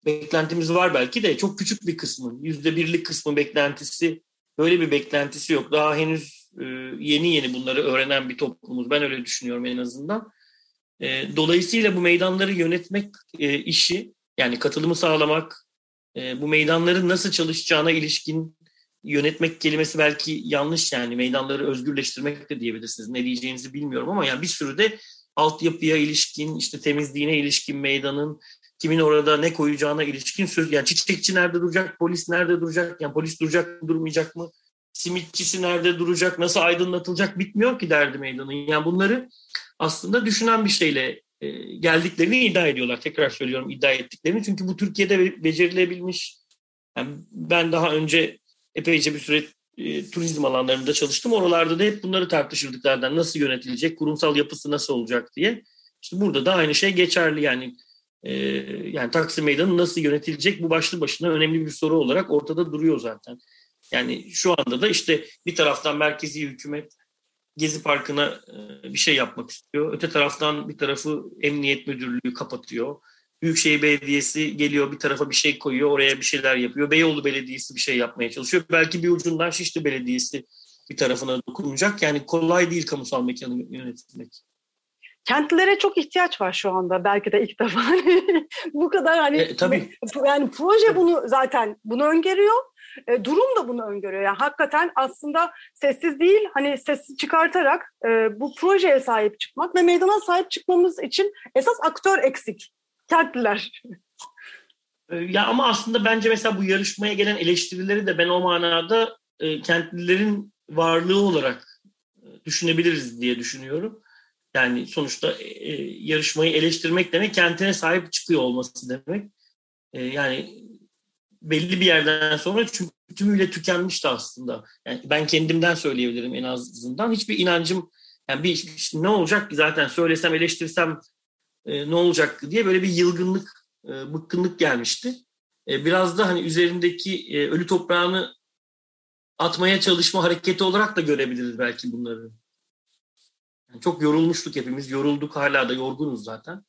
beklentimiz var belki de çok küçük bir kısmın, yüzde birlik kısmın beklentisi, böyle bir beklentisi yok. Daha henüz e, yeni yeni bunları öğrenen bir toplumuz. Ben öyle düşünüyorum en azından. E, dolayısıyla bu meydanları yönetmek işi, yani katılımı sağlamak, bu meydanların nasıl çalışacağına ilişkin yönetmek kelimesi belki yanlış yani meydanları özgürleştirmek de diyebilirsiniz. Ne diyeceğinizi bilmiyorum ama yani bir sürü de altyapıya ilişkin, işte temizliğine ilişkin meydanın kimin orada ne koyacağına ilişkin söz. Yani çiçekçi nerede duracak, polis nerede duracak, yani polis duracak mı durmayacak mı, simitçisi nerede duracak, nasıl aydınlatılacak bitmiyor ki derdi meydanın. Yani bunları aslında düşünen bir şeyle e, geldiklerini iddia ediyorlar. Tekrar söylüyorum iddia ettiklerini. Çünkü bu Türkiye'de becerilebilmiş. Yani ben daha önce epeyce bir süre e, turizm alanlarında çalıştım. Oralarda da hep bunları tartışırdık zaten. Nasıl yönetilecek, kurumsal yapısı nasıl olacak diye. İşte burada da aynı şey geçerli yani. E, yani Taksim Meydanı nasıl yönetilecek bu başlı başına önemli bir soru olarak ortada duruyor zaten. Yani şu anda da işte bir taraftan merkezi hükümet Gezi Parkı'na e, bir şey yapmak istiyor. Öte taraftan bir tarafı Emniyet Müdürlüğü kapatıyor. Büyükşehir Belediyesi geliyor bir tarafa bir şey koyuyor, oraya bir şeyler yapıyor. Beyoğlu Belediyesi bir şey yapmaya çalışıyor. Belki bir ucundan Şişli Belediyesi bir tarafına dokunacak. Yani kolay değil kamusal mekanı yönetmek. Kentlilere çok ihtiyaç var şu anda belki de ilk defa. Bu kadar hani e, tabii. yani proje bunu zaten bunu öngörüyor. E, durum da bunu öngörüyor. Yani hakikaten aslında sessiz değil hani sessiz çıkartarak e, bu projeye sahip çıkmak ve meydana sahip çıkmamız için esas aktör eksik kentliler. Ee, ya ama aslında bence mesela bu yarışmaya gelen eleştirileri de ben o manada e, kentlilerin varlığı olarak e, düşünebiliriz diye düşünüyorum. Yani sonuçta e, e, yarışmayı eleştirmek demek kentine sahip çıkıyor olması demek. E, yani belli bir yerden sonra çünkü bütünüyle tükenmişti aslında. Yani ben kendimden söyleyebilirim en azından. Hiçbir inancım yani bir ne olacak ki zaten söylesem eleştirsem e, ne olacak diye böyle bir yılgınlık, e, bıkkınlık gelmişti. E, biraz da hani üzerindeki e, ölü toprağını atmaya çalışma hareketi olarak da görebiliriz belki bunları. Yani çok yorulmuştuk hepimiz, yorulduk hala da yorgunuz zaten.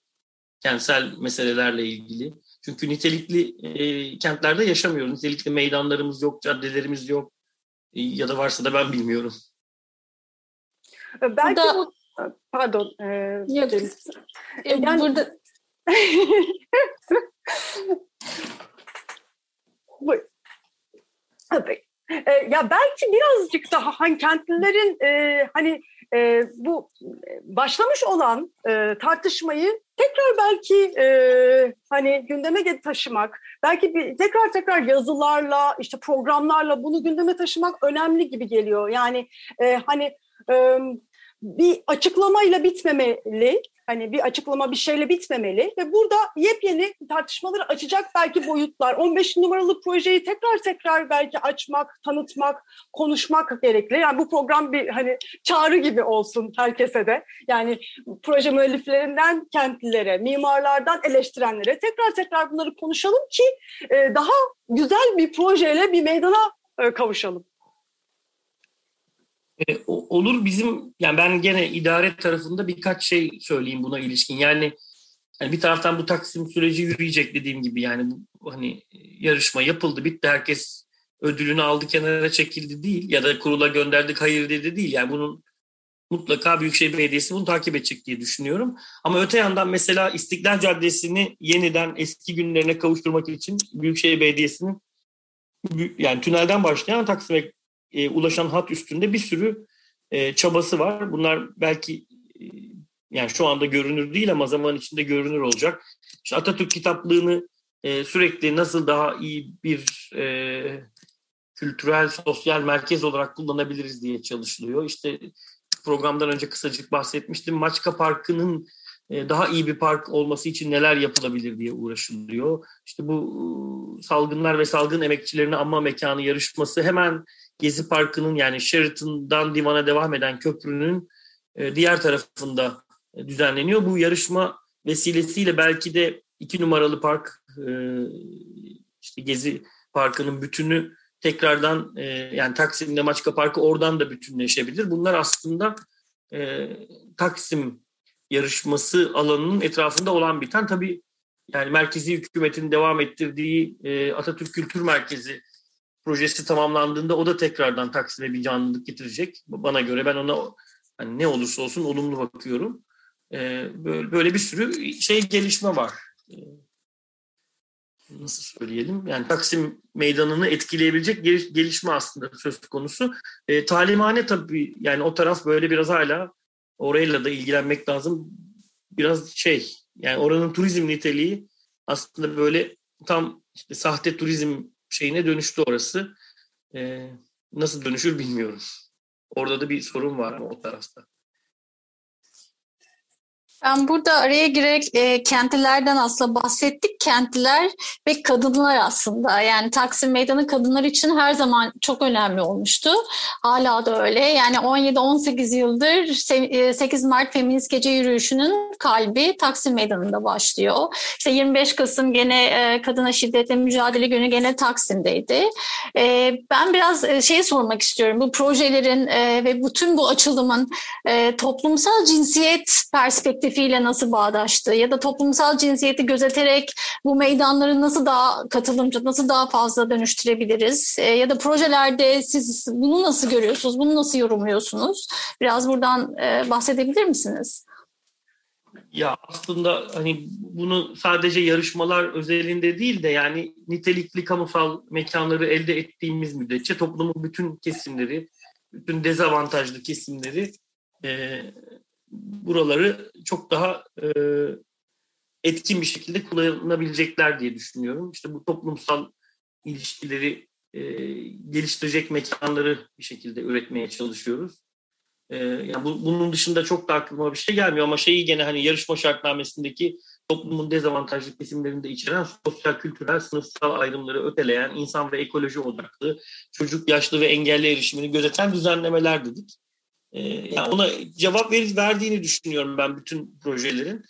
Kentsel meselelerle ilgili. Çünkü nitelikli e, kentlerde yaşamıyoruz. Nitelikli meydanlarımız yok, caddelerimiz yok. E, ya da varsa da ben bilmiyorum. Belki burada, bu... Pardon. E, yok. E, yani, burada... E, ya belki birazcık daha hani kentlilerin e, hani e, bu başlamış olan e, tartışmayı tekrar belki e, hani gündeme taşımak, belki bir, tekrar tekrar yazılarla, işte programlarla bunu gündeme taşımak önemli gibi geliyor. Yani e, hani e, bir açıklamayla bitmemeli Hani bir açıklama bir şeyle bitmemeli ve burada yepyeni tartışmaları açacak belki boyutlar. 15 numaralı projeyi tekrar tekrar belki açmak, tanıtmak, konuşmak gerekli. Yani bu program bir hani çağrı gibi olsun herkese de. Yani proje müelliflerinden kentlilere, mimarlardan eleştirenlere tekrar tekrar bunları konuşalım ki e, daha güzel bir projeyle bir meydana e, kavuşalım. E, olur bizim yani ben gene idare tarafında birkaç şey söyleyeyim buna ilişkin. Yani, yani bir taraftan bu Taksim süreci yürüyecek dediğim gibi yani bu, hani yarışma yapıldı bitti herkes ödülünü aldı kenara çekildi değil ya da kurula gönderdik hayır dedi değil. Yani bunun mutlaka Büyükşehir Belediyesi bunu takip edecek diye düşünüyorum. Ama öte yandan mesela İstiklal Caddesi'ni yeniden eski günlerine kavuşturmak için Büyükşehir Belediyesi'nin yani tünelden başlayan Taksim'e e, ulaşan hat üstünde bir sürü e, çabası var. Bunlar belki e, yani şu anda görünür değil ama zaman içinde görünür olacak. İşte Atatürk kitaplığını e, sürekli nasıl daha iyi bir e, kültürel, sosyal merkez olarak kullanabiliriz diye çalışılıyor. İşte programdan önce kısacık bahsetmiştim. Maçka Parkı'nın e, daha iyi bir park olması için neler yapılabilir diye uğraşılıyor. İşte bu e, salgınlar ve salgın emekçilerini anma mekanı yarışması hemen Gezi Parkı'nın yani Sheraton'dan Divan'a devam eden köprünün e, diğer tarafında e, düzenleniyor. Bu yarışma vesilesiyle belki de iki numaralı park e, işte Gezi Parkı'nın bütünü tekrardan yani Taksim'de Maçka Parkı oradan da bütünleşebilir. Bunlar aslında Taksim yarışması alanının etrafında olan biten tabii yani merkezi hükümetin devam ettirdiği Atatürk Kültür Merkezi projesi tamamlandığında o da tekrardan Taksim'e bir canlılık getirecek. Bana göre ben ona hani ne olursa olsun olumlu bakıyorum. Ee, böyle, böyle bir sürü şey gelişme var. Ee, nasıl söyleyelim? Yani Taksim meydanını etkileyebilecek gelişme aslında söz konusu. Ee, talimhane tabii yani o taraf böyle biraz hala orayla da ilgilenmek lazım. Biraz şey yani oranın turizm niteliği aslında böyle tam işte sahte turizm şeyine dönüştü orası. E, nasıl dönüşür bilmiyorum. Orada da bir sorun var ama o tarafta. Ben burada araya girerek e, kentlilerden aslında bahsettik. Kentliler ve kadınlar aslında. Yani Taksim Meydanı kadınlar için her zaman çok önemli olmuştu. Hala da öyle. Yani 17-18 yıldır 8 e, Mart Feminist Gece Yürüyüşü'nün kalbi Taksim Meydanı'nda başlıyor. İşte 25 Kasım gene e, kadına şiddetle mücadele günü gene Taksim'deydi. E, ben biraz e, şey sormak istiyorum. Bu projelerin e, ve bütün bu açılımın e, toplumsal cinsiyet perspektifi perspektifiyle nasıl bağdaştı ya da toplumsal cinsiyeti gözeterek bu meydanları nasıl daha katılımcı, nasıl daha fazla dönüştürebiliriz? E, ya da projelerde siz bunu nasıl görüyorsunuz, bunu nasıl yorumluyorsunuz? Biraz buradan e, bahsedebilir misiniz? Ya aslında hani bunu sadece yarışmalar özelinde değil de yani nitelikli kamusal mekanları elde ettiğimiz müddetçe toplumun bütün kesimleri, bütün dezavantajlı kesimleri e, buraları çok daha e, etkin bir şekilde kullanabilecekler diye düşünüyorum. İşte bu toplumsal ilişkileri e, geliştirecek mekanları bir şekilde üretmeye çalışıyoruz. E, yani bu, bunun dışında çok da aklıma bir şey gelmiyor ama şeyi gene hani yarışma şartnamesindeki toplumun dezavantajlı kesimlerinde içeren sosyal, kültürel, sınıfsal ayrımları öteleyen, insan ve ekoloji odaklı, çocuk, yaşlı ve engelli erişimini gözeten düzenlemeler dedik. Ee, yani ona cevap ver, verdiğini düşünüyorum ben bütün projelerin.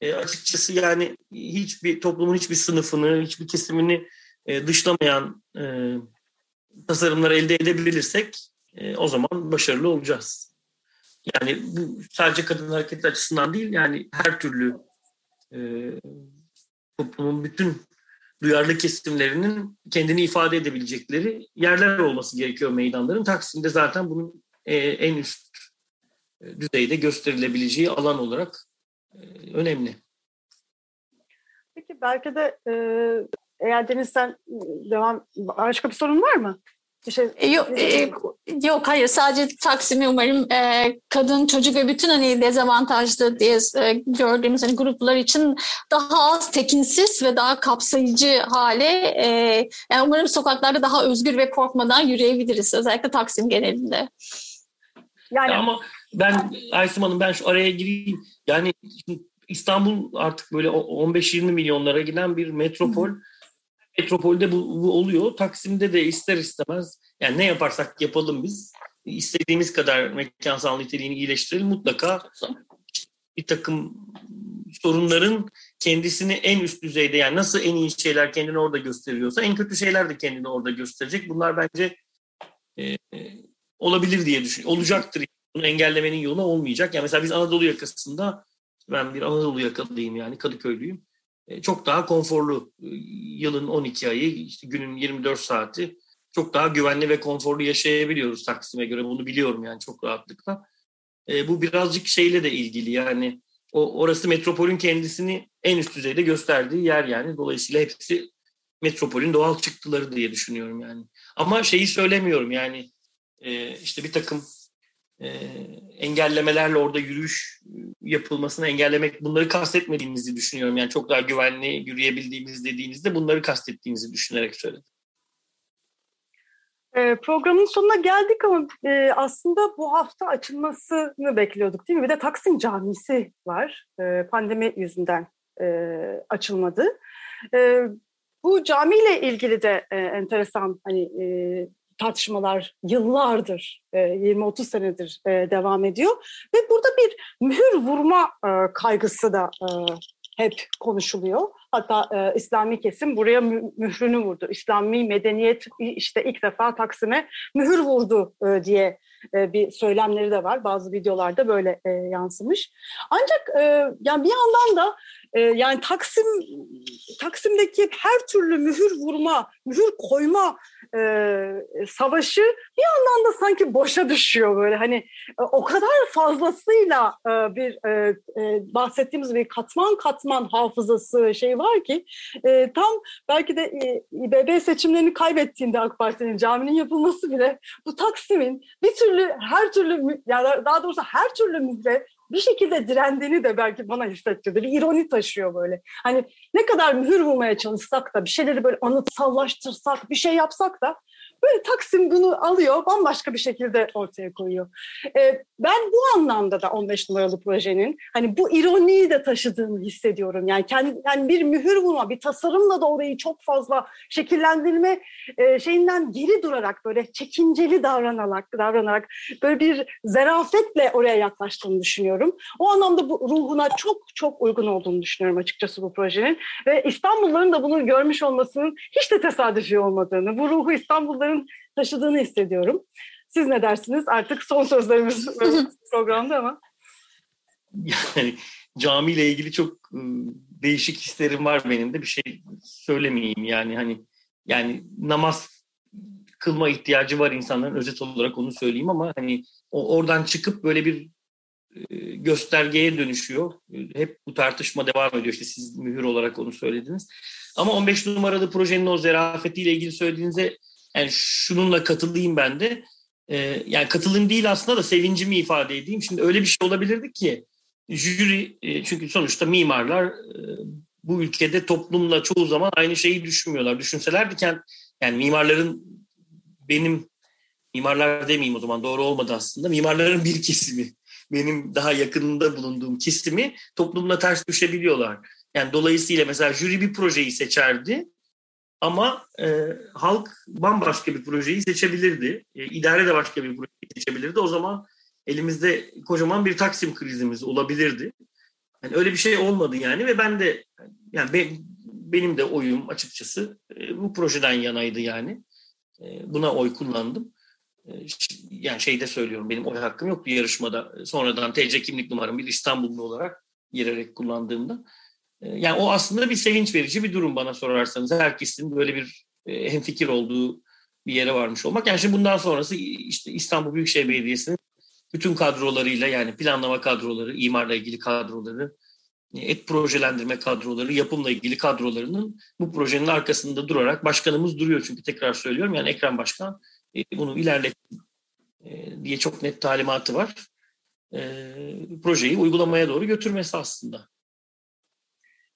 E, açıkçası yani hiçbir toplumun hiçbir sınıfını, hiçbir kesimini e, dışlamayan e, tasarımları elde edebilirsek e, o zaman başarılı olacağız. Yani bu sadece kadın hareketi açısından değil yani her türlü e, toplumun bütün duyarlı kesimlerinin kendini ifade edebilecekleri yerler olması gerekiyor meydanların. Taksim'de zaten bunun e, en üst e, düzeyde gösterilebileceği alan olarak e, önemli. Peki belki de e, eğer Deniz sen devam başka bir sorun var mı? Bir şey, yok, e, yok hayır sadece Taksim'i umarım e, kadın çocuk ve bütün hani dezavantajlı diye e, gördüğümüz hani gruplar için daha az tekinsiz ve daha kapsayıcı hale e, yani umarım sokaklarda daha özgür ve korkmadan yürüyebiliriz özellikle Taksim genelinde. Yani ama ben Aysim Hanım ben şu araya gireyim yani İstanbul artık böyle 15-20 milyonlara giden bir metropol. Hı metropolde bu, bu oluyor. Taksim'de de ister istemez yani ne yaparsak yapalım biz istediğimiz kadar mekansal niteliğini iyileştirelim mutlaka bir takım sorunların kendisini en üst düzeyde yani nasıl en iyi şeyler kendini orada gösteriyorsa en kötü şeyler de kendini orada gösterecek. Bunlar bence e, olabilir diye düşünüyorum. Olacaktır. Bunu engellemenin yolu olmayacak. Yani mesela biz Anadolu yakasında ben bir Anadolu yakalıyım yani Kadıköylüyüm. E, çok daha konforlu e, yılın 12 ayı, işte günün 24 saati çok daha güvenli ve konforlu yaşayabiliyoruz Taksim'e göre. Bunu biliyorum yani çok rahatlıkla. E, bu birazcık şeyle de ilgili yani o orası metropolün kendisini en üst düzeyde gösterdiği yer yani. Dolayısıyla hepsi metropolün doğal çıktıları diye düşünüyorum yani. Ama şeyi söylemiyorum yani e, işte bir takım e, engellemelerle orada yürüyüş yapılmasını engellemek bunları kastetmediğinizi düşünüyorum. Yani çok daha güvenli yürüyebildiğimiz dediğinizde bunları kastettiğinizi düşünerek söyledim. E, programın sonuna geldik ama e, aslında bu hafta açılmasını bekliyorduk değil mi? Bir de Taksim Camisi var. E, pandemi yüzünden e, açılmadı. E, bu camiyle ilgili de e, enteresan hani e, tartışmalar yıllardır, 20-30 e, senedir e, devam ediyor. Ve burada bir mühür vurma e, kaygısı da hep konuşuluyor. Hatta İslami kesim buraya mührünü vurdu. İslami medeniyet işte ilk defa Taksim'e mühür vurdu diye bir söylemleri de var. Bazı videolarda böyle yansımış. Ancak yani bir yandan da e, yani Taksim Taksim'deki her türlü mühür vurma, mühür koyma e, savaşı bir yandan da sanki boşa düşüyor böyle. Hani e, o kadar fazlasıyla e, bir e, e, bahsettiğimiz bir katman katman hafızası şey var ki e, tam belki de e, İBB seçimlerini kaybettiğinde AK Parti'nin caminin yapılması bile bu Taksim'in bir türlü her türlü yani daha doğrusu her türlü mühre bir şekilde direndiğini de belki bana hissettirdi. Bir ironi taşıyor böyle. Hani ne kadar mühür vurmaya çalışsak da bir şeyleri böyle anıtsallaştırsak, bir şey yapsak da Böyle Taksim bunu alıyor, bambaşka bir şekilde ortaya koyuyor. Ee, ben bu anlamda da 15 numaralı projenin hani bu ironiyi de taşıdığını hissediyorum. Yani kendi yani bir mühür vurma, bir tasarımla da orayı çok fazla şekillendirme e, şeyinden geri durarak böyle çekinceli davranarak davranarak böyle bir zerafetle oraya yaklaştığını düşünüyorum. O anlamda bu ruhuna çok çok uygun olduğunu düşünüyorum açıkçası bu projenin ve İstanbulluların da bunu görmüş olmasının hiç de tesadüfi olmadığını, bu ruhu İstanbulluların onların taşıdığını hissediyorum. Siz ne dersiniz? Artık son sözlerimiz programda ama. Yani camiyle ilgili çok ıı, değişik hislerim var benim de bir şey söylemeyeyim yani hani yani namaz kılma ihtiyacı var insanların özet olarak onu söyleyeyim ama hani o oradan çıkıp böyle bir ıı, göstergeye dönüşüyor. Hep bu tartışma devam ediyor. İşte siz mühür olarak onu söylediniz. Ama 15 numaralı projenin o zerafetiyle ilgili söylediğinize yani şununla katılayım ben de. Ee, yani katılayım değil aslında da sevincimi ifade edeyim. Şimdi öyle bir şey olabilirdi ki jüri e, çünkü sonuçta mimarlar e, bu ülkede toplumla çoğu zaman aynı şeyi düşünmüyorlar. Düşünselerdi kent yani mimarların benim mimarlar demeyeyim o zaman doğru olmadı aslında. Mimarların bir kesimi benim daha yakınında bulunduğum kesimi toplumla ters düşebiliyorlar. Yani dolayısıyla mesela jüri bir projeyi seçerdi ama e, halk bambaşka bir projeyi seçebilirdi. E, idare de başka bir projeyi seçebilirdi. O zaman elimizde kocaman bir Taksim krizimiz olabilirdi. Yani öyle bir şey olmadı yani ve ben de yani be, benim de oyum açıkçası e, bu projeden yanaydı yani. E, buna oy kullandım. E, yani şeyde söylüyorum benim oy hakkım yoktu yarışmada. Sonradan TC kimlik numaram bir İstanbullu olarak girerek kullandığımda. E, yani o aslında bir sevinç verici bir durum bana sorarsanız. Herkesin böyle bir e, hemfikir olduğu bir yere varmış olmak. Yani şimdi bundan sonrası işte İstanbul Büyükşehir Belediyesi'nin bütün kadrolarıyla yani planlama kadroları, imarla ilgili kadroları, et projelendirme kadroları, yapımla ilgili kadrolarının bu projenin arkasında durarak başkanımız duruyor çünkü tekrar söylüyorum yani Ekrem Başkan e, bunu ilerlet e, diye çok net talimatı var. E, projeyi uygulamaya doğru götürmesi aslında.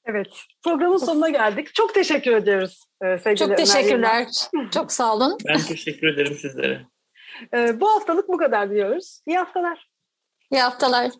Evet, programın sonuna geldik. Çok teşekkür ediyoruz sevgili Çok teşekkürler. Çok sağ olun. Ben teşekkür ederim sizlere. Bu haftalık bu kadar diyoruz. İyi haftalar. İyi haftalar.